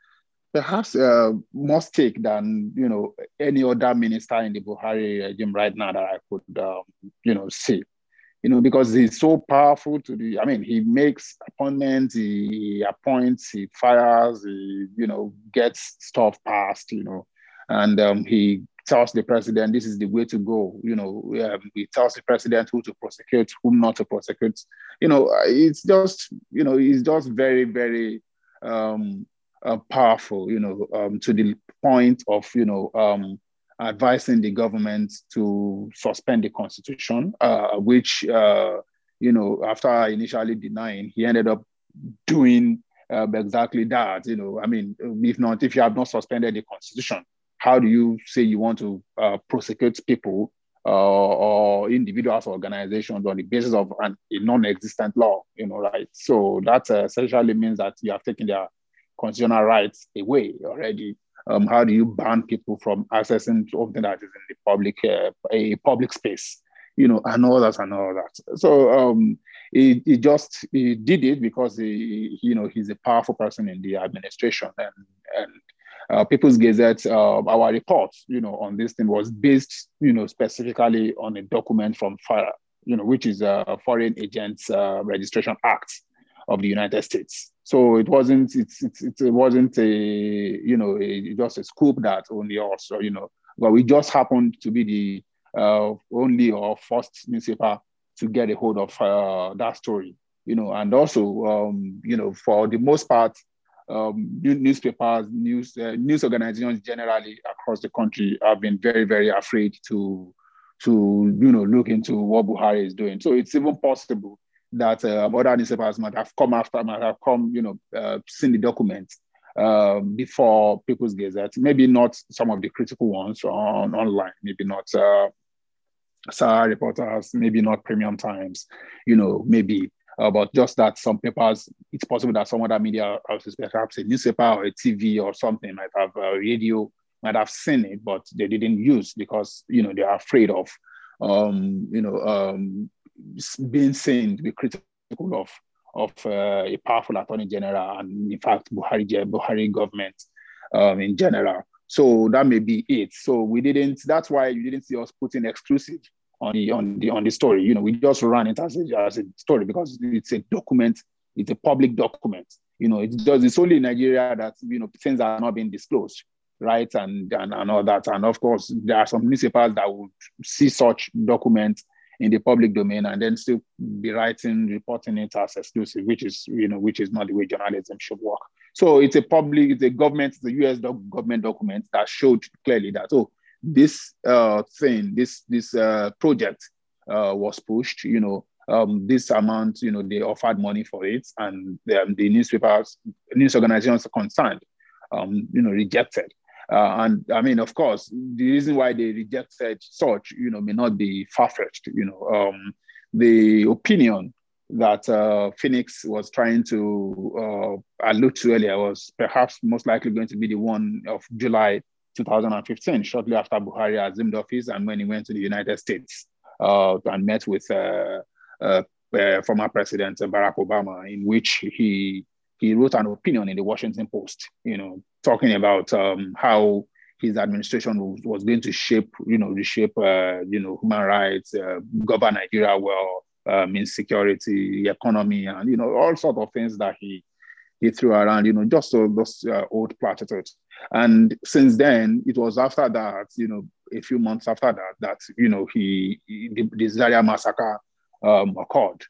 perhaps uh, more stake than you know any other minister in the Buhari regime right now that I could um, you know see. You know, because he's so powerful to the. I mean, he makes appointments, he appoints, he fires, he you know gets stuff passed. You know, and um, he tells the president this is the way to go. You know, um, he tells the president who to prosecute, whom not to prosecute. You know, it's just you know, he's just very, very um, uh, powerful. You know, um, to the point of you know um, advising the government to suspend the constitution, uh, which uh, you know after initially denying, he ended up doing uh, exactly that. You know, I mean, if not, if you have not suspended the constitution, how do you say you want to uh, prosecute people uh, or individuals or organizations on the basis of an, a non-existent law, you know, right? So that uh, essentially means that you have taken their constitutional rights away already. Um, how do you ban people from accessing something that is in the public, uh, a public space, you know, and all that and all that. So um, he, he just he did it because he, you know, he's a powerful person in the administration and and uh, People's Gazette, uh, our report, you know, on this thing was based, you know, specifically on a document from FARA, you know, which is a Foreign Agents uh, Registration Act of the United States. So it wasn't, it's, it wasn't a, you know, a, just a scoop that only us, or, you know, but we just happened to be the uh, only or first newspaper to get a hold of uh, that story, you know, and also, um, you know, for the most part, um, newspapers, news uh, news organizations generally across the country have been very, very afraid to to you know look into what Buhari is doing. So it's even possible that uh, other newspapers might have come after, might have come, you know, uh, seen the documents uh, before People's Gazette. Maybe not some of the critical ones on online. Maybe not uh, Sahara reporters. Maybe not Premium Times. You know, maybe uh, but just that some papers, it's possible that some other media houses, perhaps a newspaper or a TV or something, might have a radio, might have seen it, but they didn't use because you know they are afraid of, um, you know, um, being seen to be critical of of uh, a powerful attorney general and in fact Buhari Buhari government um, in general. So that may be it. So we didn't. That's why you didn't see us putting exclusive on the on the on the story. You know, we just ran it as a, as a story because it's a document, it's a public document. You know, it's just it's only in Nigeria that you know things are not being disclosed, right? And and, and all that. And of course, there are some municipalities that would see such documents in the public domain and then still be writing, reporting it as exclusive, which is you know, which is not the way journalism should work. So it's a public, it's a government, a US government document that showed clearly that oh, this uh, thing, this this uh, project uh, was pushed. You know, um, this amount, you know, they offered money for it, and the, um, the newspapers, news organizations concerned, um, you know, rejected. Uh, and I mean, of course, the reason why they rejected such, you know, may not be far fetched. You know, um, the opinion that uh, Phoenix was trying to uh, allude to earlier was perhaps most likely going to be the one of July 2015, shortly after Buhari assumed office and when he went to the United States uh, and met with uh, uh, uh, former President Barack Obama, in which he he wrote an opinion in the Washington Post, you know, talking about um, how his administration was, was, going to shape, you know, reshape, uh, you know, human rights, uh, govern Nigeria well, um, insecurity, economy, and you know, all sort of things that he he threw around, you know, just those uh, old platitudes. And since then, it was after that, you know, a few months after that, that you know, he, he the, the Zaria massacre um, occurred,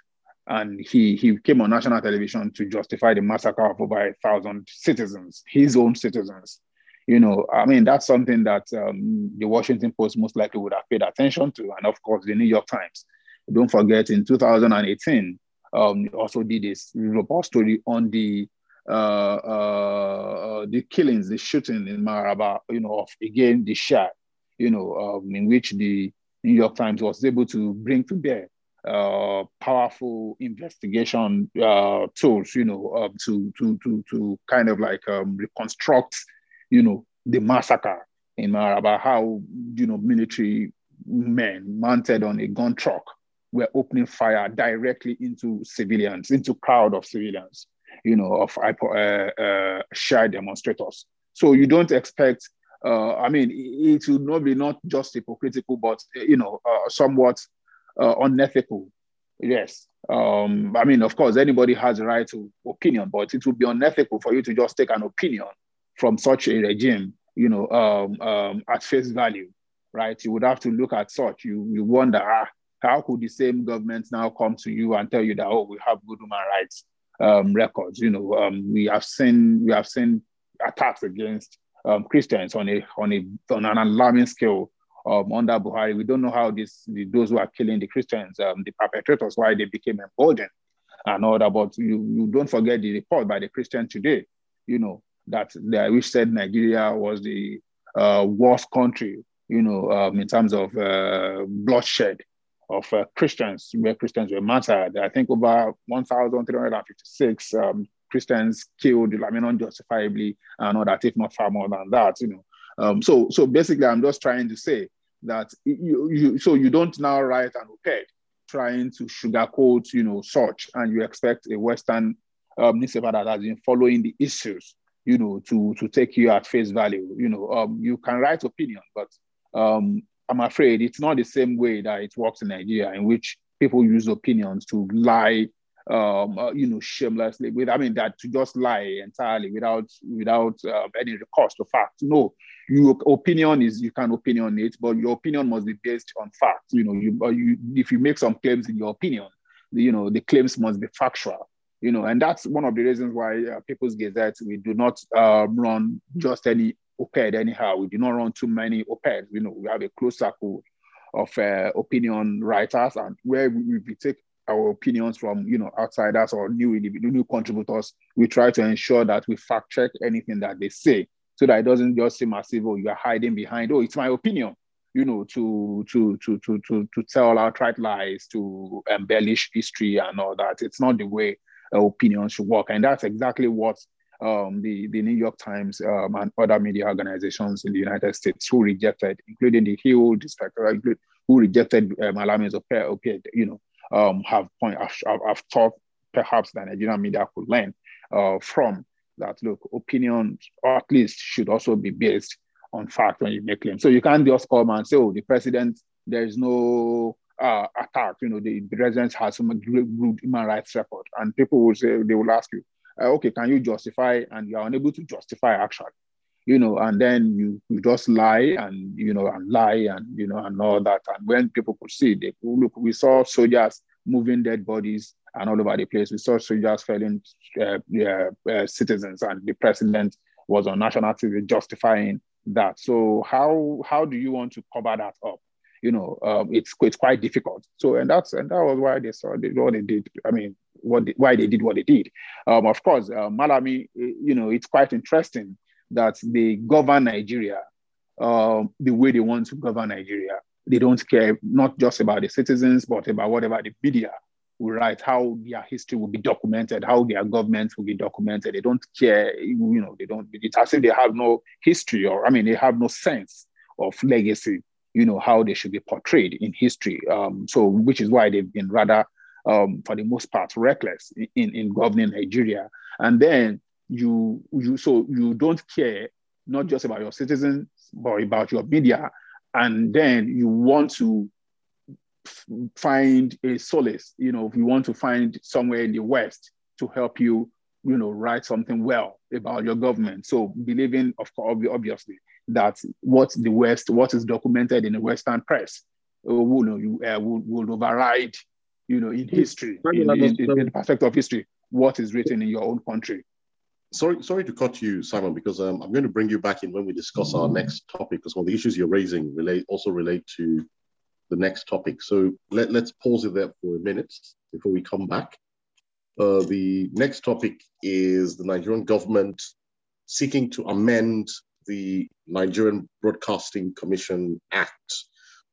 and he he came on national television to justify the massacre of over a thousand citizens, his own citizens. You know, I mean, that's something that um, the Washington Post most likely would have paid attention to, and of course, the New York Times. Don't forget, in 2018, um, also did this report story on the uh, uh, the killings, the shooting in Maraba, you know, of again the Shia, you know, um, in which the New York Times was able to bring to bear uh, powerful investigation uh, tools, you know, uh, to to to to kind of like um, reconstruct, you know, the massacre in Maraba, how you know military men mounted on a gun truck were opening fire directly into civilians, into crowd of civilians, you know, of uh, uh, Shia demonstrators. So you don't expect. Uh, I mean, it will not be not just hypocritical, but you know, uh, somewhat uh, unethical. Yes. Um, I mean, of course, anybody has a right to opinion, but it would be unethical for you to just take an opinion from such a regime, you know, um, um, at face value, right? You would have to look at such. You you wonder, ah, how could the same government now come to you and tell you that oh, we have good human rights um, records? You know, um, we have seen we have seen attacks against um, Christians on a on a on an alarming scale um, under Buhari. We don't know how this the, those who are killing the Christians, um, the perpetrators, why they became emboldened and all that. But you, you don't forget the report by the Christian today, you know, that they, which said Nigeria was the uh, worst country, you know, um, in terms of uh, bloodshed of uh, Christians, where Christians were martyred. I think over 1,356 um, Christians killed, I mean, unjustifiably, and all that, if not far more than that, you know. Um, so, so basically, I'm just trying to say that you, you so you don't now write an op-ed trying to sugarcoat, you know, such, and you expect a Western um, newspaper that has been following the issues, you know, to to take you at face value. You know, um, you can write opinion, but um, I'm afraid it's not the same way that it works in Nigeria, in which people use opinions to lie um, uh, you know, shamelessly. With I mean that to just lie entirely without without uh, any recourse to fact. No, your opinion is you can opinionate, but your opinion must be based on fact. You know, you, uh, you if you make some claims in your opinion, you know, the claims must be factual. You know, and that's one of the reasons why uh, People's Gazette we do not um, run just any op-ed anyhow. We do not run too many op-eds. You know, we have a close circle of uh, opinion writers, and where we, we take our opinions from you know outsiders or new individual, new contributors, we try to ensure that we fact check anything that they say, so that it doesn't just seem as if oh you are hiding behind oh it's my opinion, you know to to to to to to tell outright lies, to embellish history and all that. It's not the way uh, opinions should work, and that's exactly what um, the, the New York Times um, and other media organizations in the United States who rejected, including the Hill who rejected um, Malami's op-ed, you know, um, have point have, have thought perhaps the Nigerian media could learn uh, from that. Look, opinion or at least should also be based on fact when you make claims. So you can't just come and say, "Oh, the president, there is no uh, attack." You know, the, the president has some good human rights record, and people will say they will ask you, uh, "Okay, can you justify?" And you are unable to justify actually you know, and then you, you just lie and, you know, and lie and, you know, and all that. And when people could see, they look, we saw soldiers moving dead bodies and all over the place. We saw soldiers felling uh, uh, citizens and the president was on national TV justifying that. So how, how do you want to cover that up? You know, um, it's, it's quite difficult. So, and that's, and that was why they saw they, what they did. I mean, what they, why they did what they did. Um, of course, uh, Malami, you know, it's quite interesting that they govern Nigeria um, the way they want to govern Nigeria. They don't care not just about the citizens, but about whatever the media will write, how their history will be documented, how their government will be documented. They don't care, you know, they don't, it's as if they have no history or, I mean, they have no sense of legacy, you know, how they should be portrayed in history. Um, so, which is why they've been rather um, for the most part, reckless in, in governing Nigeria. And then you, you, so you don't care not just about your citizens, but about your media. And then you want to find a solace, you know, if you want to find somewhere in the West to help you, you know, write something well about your government. So believing, of course, obviously, that what the West, what is documented in the Western press, uh, will, you, uh, will, will override, you know, in history, in, in, in, in the perspective of history, what is written in your own country. Sorry, sorry to cut you, Simon, because um, I'm going to bring you back in when we discuss our next topic, because one of the issues you're raising relate also relate to the next topic. So let, let's pause it there for a minute before we come back. Uh, the next topic is the Nigerian government seeking to amend the Nigerian Broadcasting Commission Act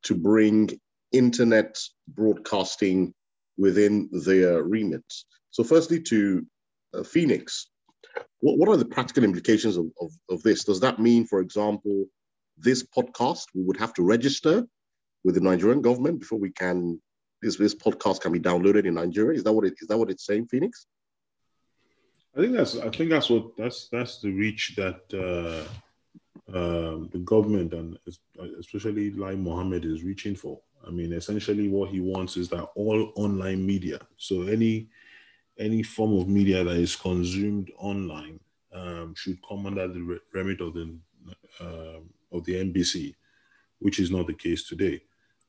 to bring internet broadcasting within their remit. So, firstly, to uh, Phoenix, what, what are the practical implications of, of, of this? Does that mean, for example, this podcast we would have to register with the Nigerian government before we can this this podcast can be downloaded in Nigeria? Is that what it is that what it's saying, Phoenix? I think that's I think that's what that's that's the reach that uh, um, the government and especially Lai Mohammed is reaching for. I mean, essentially, what he wants is that all online media, so any any form of media that is consumed online, um, should come under the remit of the uh, of the NBC, which is not the case today.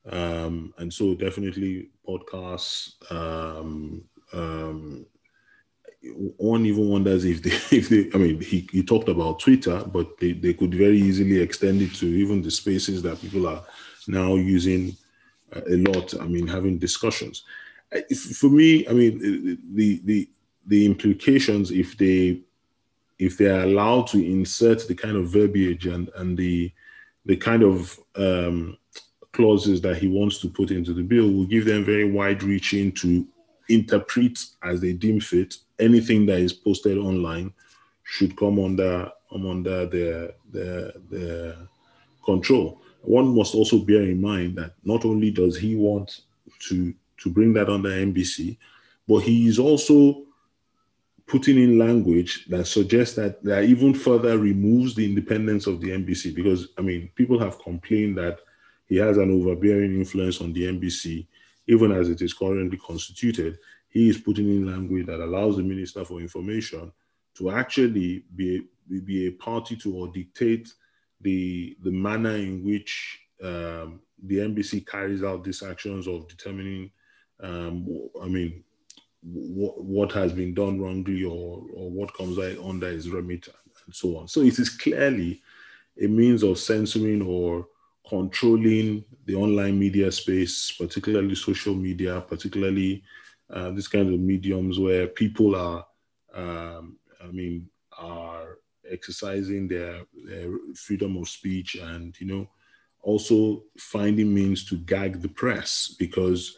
Um, and so definitely podcasts. Um, um, one even wonders if they, [LAUGHS] if they, I mean, he, he talked about Twitter, but they, they could very easily extend it to even the spaces that people are now using uh, a lot. I mean, having discussions. For me, I mean, the the the implications if they if they are allowed to insert the kind of verbiage and and the the kind of um, clauses that he wants to put into the bill will give them very wide reaching to interpret as they deem fit. Anything that is posted online should come under come under their their their control. One must also bear in mind that not only does he want to to bring that under NBC, but he is also putting in language that suggests that that even further removes the independence of the NBC. Because I mean, people have complained that he has an overbearing influence on the NBC, even as it is currently constituted. He is putting in language that allows the Minister for Information to actually be, be a party to or dictate the, the manner in which um, the NBC carries out these actions of determining, um, I mean, what, what has been done wrongly or, or what comes under his remit and so on. So it is clearly a means of censoring or controlling the online media space, particularly social media, particularly uh, these kinds of mediums where people are, um, I mean, are exercising their, their freedom of speech and, you know, also finding means to gag the press because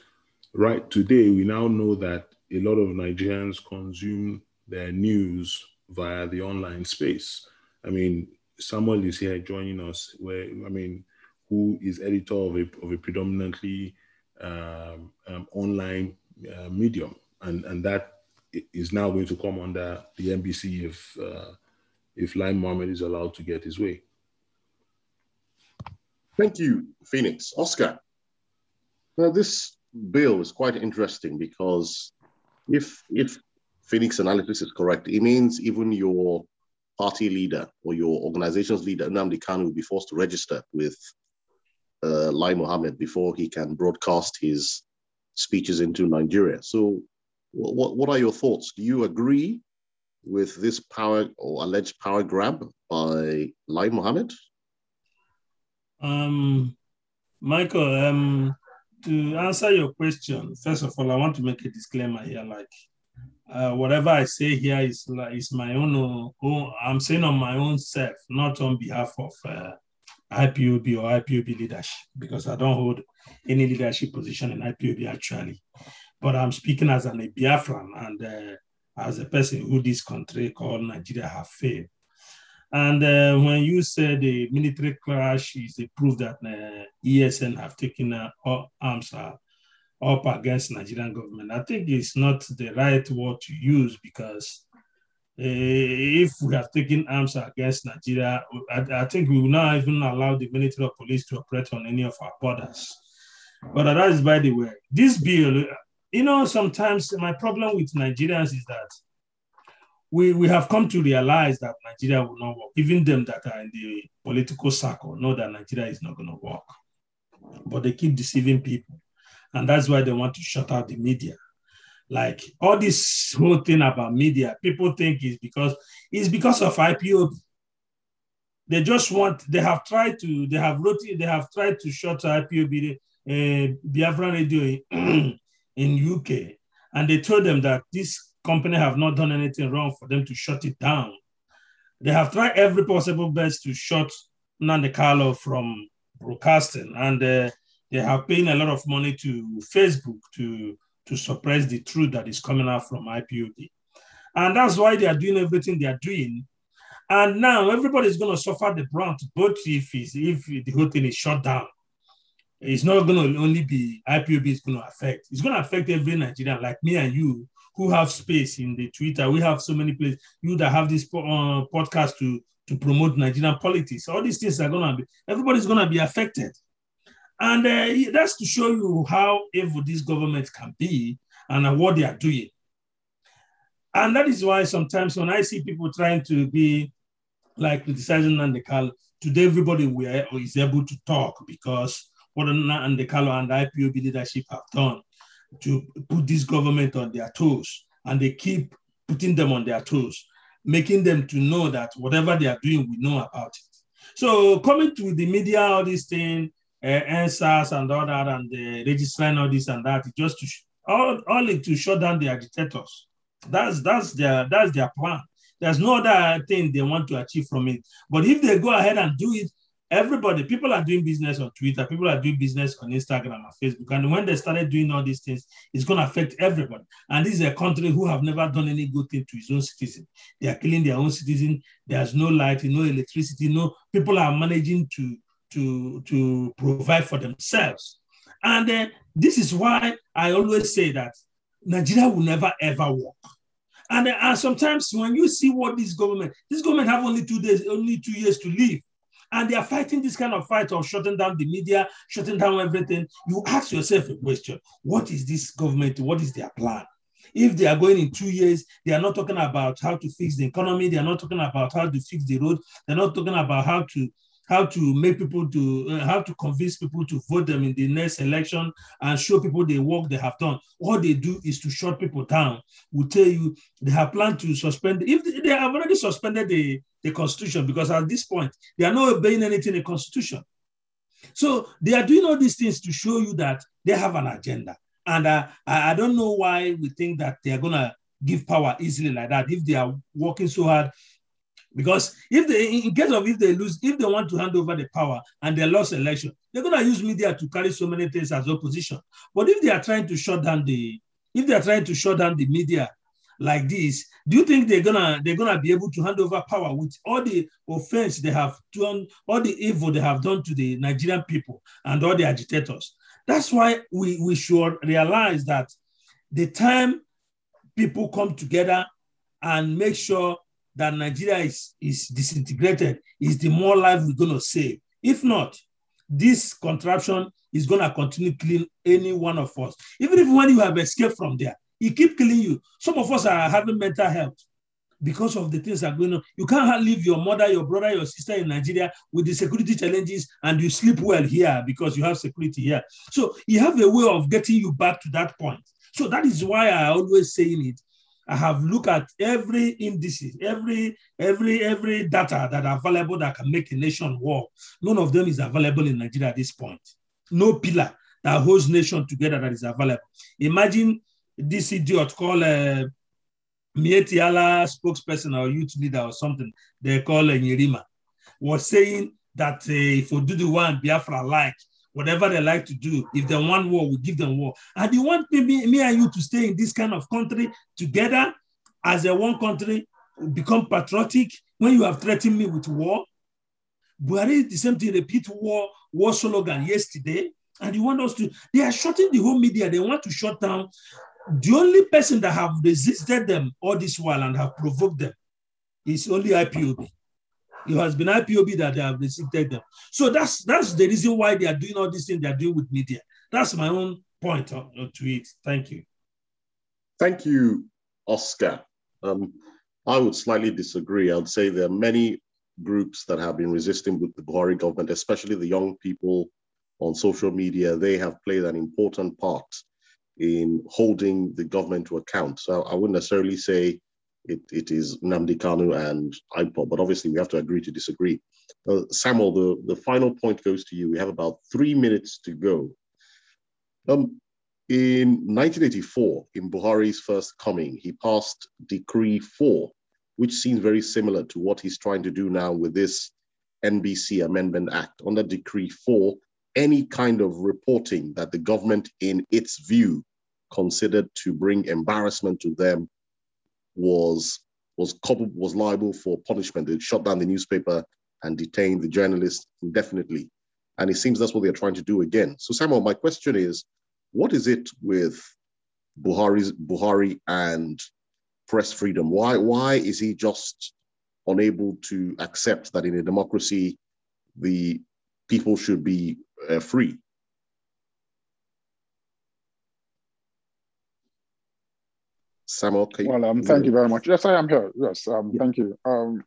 right today we now know that a lot of Nigerians consume their news via the online space. I mean, Samuel is here joining us where, I mean, who is editor of a, of a predominantly um, um, online uh, medium. And, and that is now going to come under the NBC if, uh, if Lai Mohammed is allowed to get his way. Thank you, Phoenix. Oscar, now this bill is quite interesting because if, if Phoenix analysis is correct, it means even your party leader or your organization's leader, Nnamdi Kanu, will be forced to register with uh, Lai Mohammed before he can broadcast his speeches into Nigeria. So, what, what are your thoughts? Do you agree with this power or alleged power grab by Lai Mohammed? Um, Michael, um, to answer your question, first of all, I want to make a disclaimer here. Like, uh, whatever I say here is like is my own, own. I'm saying on my own self, not on behalf of uh, IPOB or IPOB leadership because I don't hold any leadership position in IPOB actually. But I'm speaking as an Biafran and uh, as a person who this country called Nigeria have failed. And uh, when you said the military clash is a proof that uh, ESN have taken uh, arms, uh, up against Nigerian government. I think it's not the right word to use because uh, if we have taken arms against Nigeria, I, I, think we will not even allow the military or police to operate on any of our borders. But that is by the way. This bill, you know, sometimes my problem with Nigerians is that we, we have come to realize that Nigeria will not work. Even them that are in the political circle know that Nigeria is not going to work. But they keep deceiving people. And that's why they want to shut out the media. Like all this whole thing about media, people think is because it's because of IPOB. They just want, they have tried to, they have wrote, they have tried to shut IPOB, uh, Biafran Radio in, [CLEARS THROAT] in UK. And they told them that this company have not done anything wrong for them to shut it down. They have tried every possible best to shut Nnamdi Kanu from broadcasting. And uh, they have paid a lot of money to Facebook to, to suppress the truth that is coming out from IPOB. And that's why they are doing everything they are doing. And now everybody is going to suffer the brunt, both if, if the whole thing is shut down. It's not going to only be IPOB is going to affect. It's going to affect every Nigerian like me and you who have space in the Twitter. We have so many places. You that have this uh, podcast to, to promote Nigerian politics. All these things are to be, everybody's to be affected. And uh, that's to show you how evil this government can be and what they are doing. And that is why sometimes when I see people trying to be like criticizing Nnamdi Kanu, today everybody is able to talk because what Nnamdi Kanu and the IPOB leadership have done to put this government on their toes. And they keep putting them on their toes, making them to know that whatever they are doing, we know about it. So coming to the media, all these things, uh, EndSARS and all that, and the registering all this and that, just to all, all to shut down the agitators. That's that's their that's their plan. There's no other thing they want to achieve from it. But if they go ahead and do it, everybody, people are doing business on Twitter, people are doing business on Instagram and Facebook. And when they started doing all these things, it's going to affect everybody. And this is a country who have never done any good thing to its own citizen. They are killing their own citizen. There's no light, no electricity, no people are managing to to, to provide for themselves. And uh, this is why I always say that Nigeria will never ever work. And, uh, and sometimes when you see what this government, this government have only two days, only two years to live. And they are fighting this kind of fight of shutting down the media, shutting down everything. You ask yourself a question: What is this government? What is their plan? If they are going in two years, they are not talking about how to fix the economy. They are not talking about how to fix the road. They're not talking about how to how to make people to uh, how to convince people to vote them in the next election and show people the work they have done. All they do is to shut people down. We tell you they have planned to suspend. If they, have already suspended the, the constitution because at this point they are not obeying anything in the constitution. So they are doing all these things to show you that they have an agenda. And uh, I, I don't know why we think that they are gonna give power easily like that if they are working so hard because if they, in case of if they lose, if they want to hand over the power and they lost election, they're going to use media to carry so many things as opposition. But if they are trying to shut down the, if they are trying to shut down the media like this, do you think they're gonna they're gonna be able to hand over power with all the offense they have done, all the evil they have done to the Nigerian people and all the agitators? That's why we, we should realize that the time people come together and make sure that Nigeria is, is disintegrated is the more life we're going to save. If not, this contraption is going to continue killing any one of us. Even if when you have escaped from there, it keep killing you. Some of us are having mental health because of the things that are going on. You can't leave your mother, your brother, your sister in Nigeria with the security challenges and you sleep well here because you have security here. So you have a way of getting you back to that point. So that is why I always saying it I have looked at every indices, every every every data that are available that can make a nation work. None of them is available in Nigeria at this point. No pillar that holds nation together that is available. Imagine this idiot called uh, Miyetti spokesperson or youth leader or something they call Nyirima was saying that uh, if we do the one Biafra like, whatever they like to do. If they want war, we give them war. And you want me, me and you to stay in this kind of country together as a one country, become patriotic when you have threatened me with war? Buhari, the same thing, repeat war, war slogan yesterday. And you want us to, they are shutting the whole media. They want to shut down. The only person that have resisted them all this while and have provoked them is only IPOB. It has been IPOB that they have resisted them. So that's that's the reason why they are doing all these things they are doing with media. That's my own point to it. Thank you. Thank you, Oscar. Um, I would slightly disagree. I would say there are many groups that have been resisting with the Buhari government, especially the young people on social media. They have played an important part in holding the government to account. So I wouldn't necessarily say it, it is Nnamdi Kanu and IPOB, but obviously we have to agree to disagree. Uh, Samuel, the, the final point goes to you. We have about three minutes to go. Um, in 1984, in Buhari's first coming, he passed Decree 4, which seems very similar to what he's trying to do now with this NBC Amendment Act. Under Decree 4, any kind of reporting that the government, in its view, considered to bring embarrassment to them was was coupled, was liable for punishment. They shut down the newspaper and detained the journalist indefinitely. And it seems that's what they're trying to do again. So Samuel, my question is, what is it with Buhari's Buhari and press freedom? Why why is he just unable to accept that in a democracy the people should be uh, free? Well, um, thank you very much. Yes, I am here. Yes, um, yeah. thank you. Um,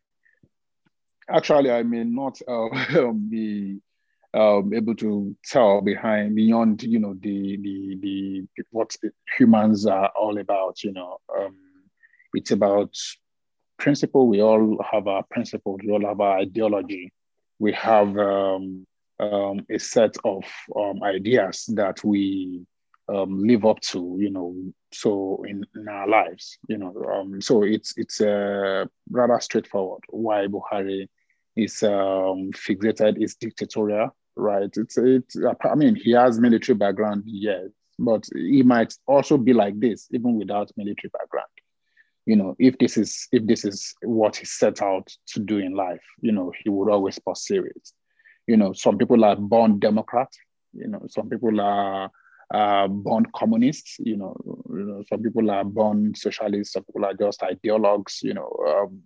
actually, I may not uh, [LAUGHS] be um, able to tell behind beyond you know the the the what humans are all about. You know, um, it's about principle. We all have our principles. We all have our ideology. We have um, um, a set of um, ideas that we um, live up to. You know, so in, in our lives. You know, um, so it's it's uh, rather straightforward. Why Buhari is um, fixated is dictatorial right? It's it's. I mean, he has military background, yes, but he might also be like this even without military background. You know, if this is if this is what he set out to do in life, you know, he would always pursue it. You know, some people are born Democrat. You know, some people are uh, born communists. You know, you know, some people are born socialists. Some people are just ideologues. You know, um,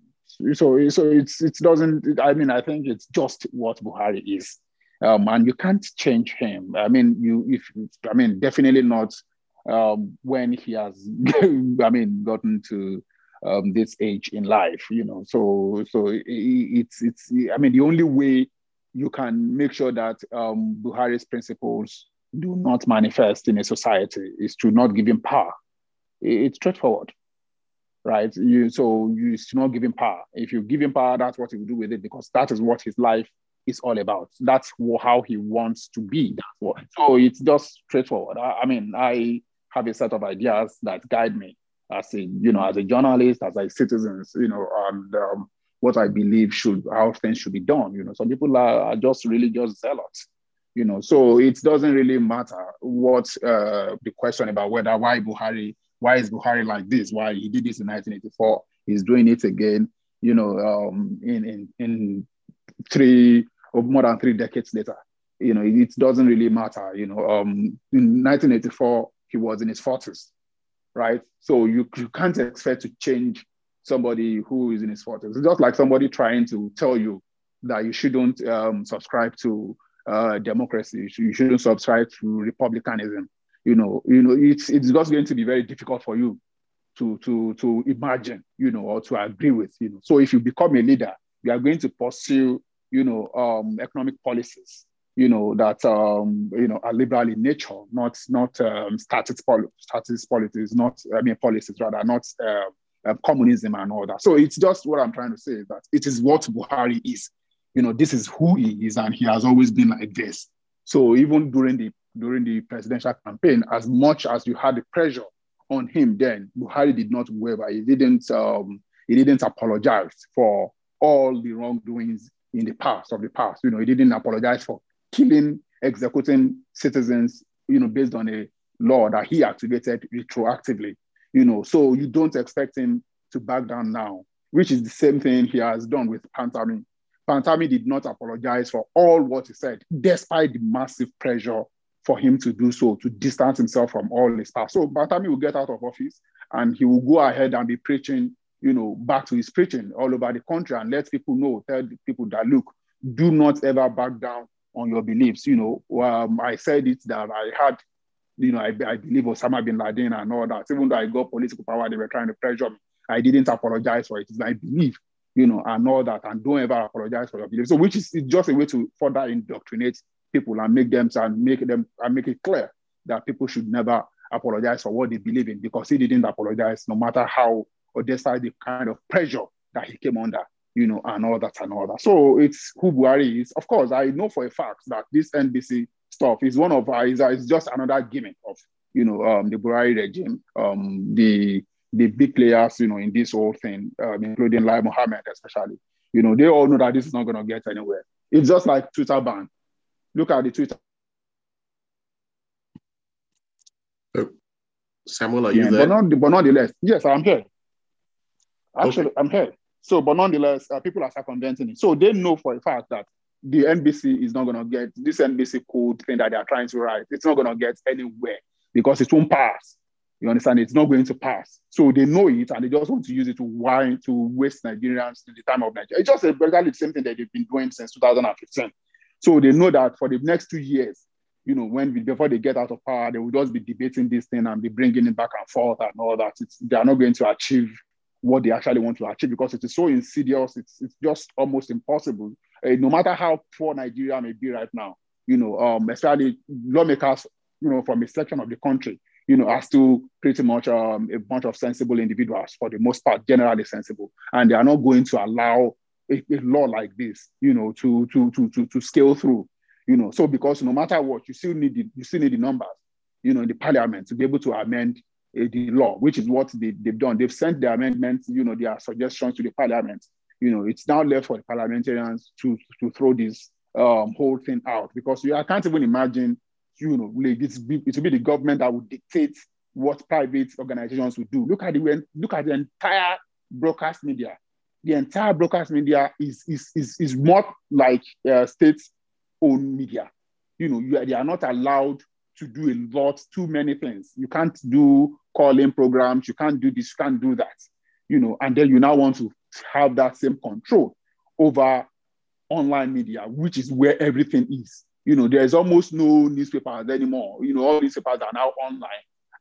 so so it's it doesn't. I mean, I think it's just what Buhari is um, and you can't change him. I mean, you if I mean definitely not um, when he has [LAUGHS] I mean gotten to um, this age in life, you know. So so it's it's I mean the only way you can make sure that um, Buhari's principles do not manifest in a society is to not give him power. It's straightforward right? You so you should not give him power. If you give him power, that's what he will do with it because that is what his life is all about. That's how he wants to be. That's what. So it's just straightforward. I, I, mean, I have a set of ideas that guide me as a, you know, as a journalist, as a citizen, you know, and um, what I believe should, how things should be done. You know, some people are, are just religious zealots. You know, so it doesn't really matter what uh, the question about whether why Buhari, why is Buhari like this? Why he did this in 1984? He's doing it again. You know, um, in in in three or more than three decades later. You know, it, doesn't really matter. You know, um, in 1984, he was in his 40s, right? So you, you can't expect to change somebody who is in his 40s. It's just like somebody trying to tell you that you shouldn't um, subscribe to uh, democracy, you shouldn't subscribe to republicanism. You know, you know, it's it's just going to be very difficult for you to to to imagine, you know, or to agree with. You know, so if you become a leader, you are going to pursue you know, um, economic policies, you know, that, um, you know, are liberal in nature, not, not um, statist, poli- statist policies, not, I mean, policies rather, not uh, communism and all that. So it's just what I'm trying to say is that it is what Buhari is. You know, this is who he is, and he has always been like this. So even during the during the presidential campaign, as much as you had the pressure on him, then Buhari did not waver. He didn't um, he didn't apologize for all the wrongdoings in the past of the past. You know, he didn't apologize for killing, executing citizens, you know, based on a law that he activated retroactively. You know, so you don't expect him to back down now, which is the same thing he has done with Pantami. Pantami did not apologize for all what he said, despite the massive pressure for him to do so, to distance himself from all his past. So he will get out of office and he will go ahead and be preaching, you know, back to his preaching all over the country and let people know, tell people that, look, do not ever back down on your beliefs. You know, um, I said it that I had, you know, I, I believe Osama bin Laden and all that. Even though I got political power, they were trying to pressure me. I didn't apologize for it. It's my belief, you know, and all that. And don't ever apologize for your beliefs. So, which is just a way to further indoctrinate people and make them and make them and make it clear that people should never apologize for what they believe in because he didn't apologize no matter how or despite the kind of pressure that he came under, you know, and all that and all that. So it's who Buhari is. Of course, I know for a fact that this NBC stuff is one of uh, is, uh, is just another gimmick of you know um, the Buhari regime, um, the the big players, you know, in this whole thing, um, including Lai Mohammed especially. You know, they all know that this is not going to get anywhere. It's just like Twitter ban Look at the Twitter. Oh, Samuel, are you yeah, there? But, not, but nonetheless, yes, I'm here. Actually, okay. I'm here. So, but nonetheless, uh, people are circumventing it. So they know for a fact that the NBC is not going to get this NBC code thing that they are trying to write. It's not going to get anywhere because it won't pass. You understand? It's not going to pass. So they know it and they just want to use it to whine to waste Nigerians in the time of Nigeria. It's just exactly the same thing that they've been doing since 2015. So they know that for the next two years, you know, when before they get out of power, they will just be debating this thing and be bringing it back and forth and all that. It's, they are not going to achieve what they actually want to achieve because it is so insidious. It's, it's just almost impossible. Uh, no matter how poor Nigeria may be right now, you know, um, especially lawmakers, you know, from a section of the country, you know, are still pretty much um, a bunch of sensible individuals for the most part, generally sensible, and they are not going to allow a, a law like this, you know, to, to, to, to, to scale through, you know. So because no matter what, you still need the, you still need the numbers, you know, in the parliament to be able to amend uh, the law, which is what they, they've done. They've sent the amendments, you know, their suggestions to the parliament. You know, it's now left for the parliamentarians to, to throw this um, whole thing out because you, I can't even imagine, you know, it will be the government that would dictate what private organizations would do. Look at the look at the entire broadcast media the entire broadcast media is is is, is more like uh, state-owned media. You know, you, they are not allowed to do a lot, too many things. You can't do calling programs. You can't do this. You can't do that. You know, and then you now want to have that same control over online media, which is where everything is. You know, there's almost no newspapers anymore. You know, all newspapers are now online,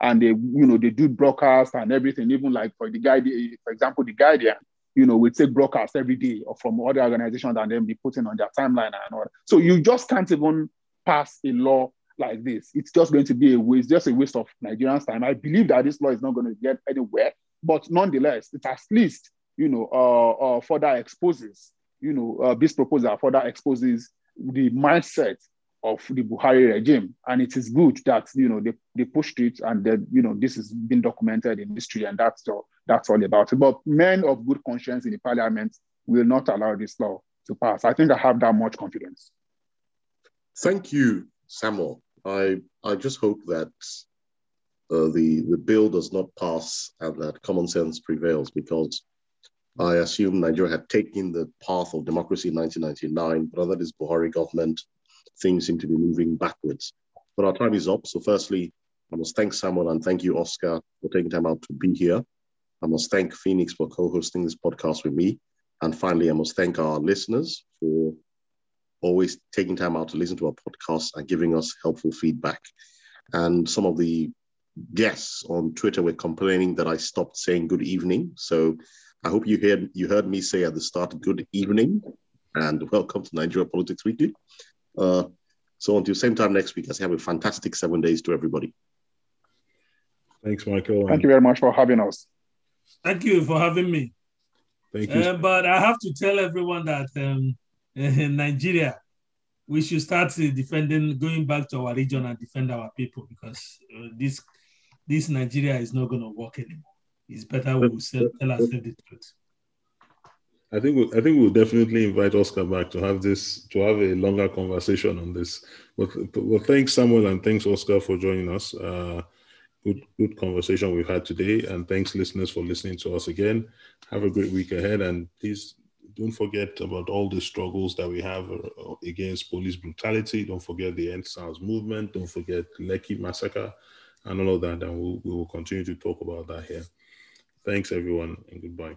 and they, you know, they do broadcast and everything. Even like for the Guardian, for example, the Guardian, you know, we take broadcasts every day from other organizations and then be putting on their timeline and all. So you just can't even pass a law like this. It's just going to be a waste, just a waste of Nigerians' time. I believe that this law is not going to get anywhere, but nonetheless, it at least, you know, uh, uh, further exposes, you know, uh, this proposal further exposes the mindset of the Buhari regime. And it is good that, you know, they, they pushed it and that, you know, this has been documented in history and that's all, that's all about it. But men of good conscience in the parliament will not allow this law to pass. I think I have that much confidence. Thank you, Samuel. I, I just hope that uh, the, the bill does not pass and that common sense prevails because I assume Nigeria had taken the path of democracy in 1999, but under this Buhari government, things seem to be moving backwards. But our time is up. So, firstly, I must thank Samuel and thank you, Oscar, for taking time out to be here. I must thank Phoenix for co hosting this podcast with me. And finally, I must thank our listeners for always taking time out to listen to our podcast and giving us helpful feedback. And some of the guests on Twitter were complaining that I stopped saying good evening. So I hope you heard you heard me say at the start, good evening and welcome to Nigeria Politics Weekly. Uh, so until same time next week, I say have a fantastic seven days to everybody. Thanks, Michael. Thank you very much for having us. Thank you for having me. Thank you. Uh, but I have to tell everyone that um, [LAUGHS] in Nigeria, we should start defending, going back to our region and defend our people because uh, this this Nigeria is not going to work anymore. It's better we tell ourselves the truth. I think we'll, I think we'll definitely invite Oscar back to have this to have a longer conversation on this. But well, thanks Samuel and thanks Oscar for joining us. Uh, good good conversation we've had today, and thanks listeners for listening to us again. Have a great week ahead, and please don't forget about all the struggles that we have uh, against police brutality. Don't forget the End SARS movement. Don't forget Lekki massacre and all of that. And we'll, we will continue to talk about that here. Thanks, everyone, and goodbye.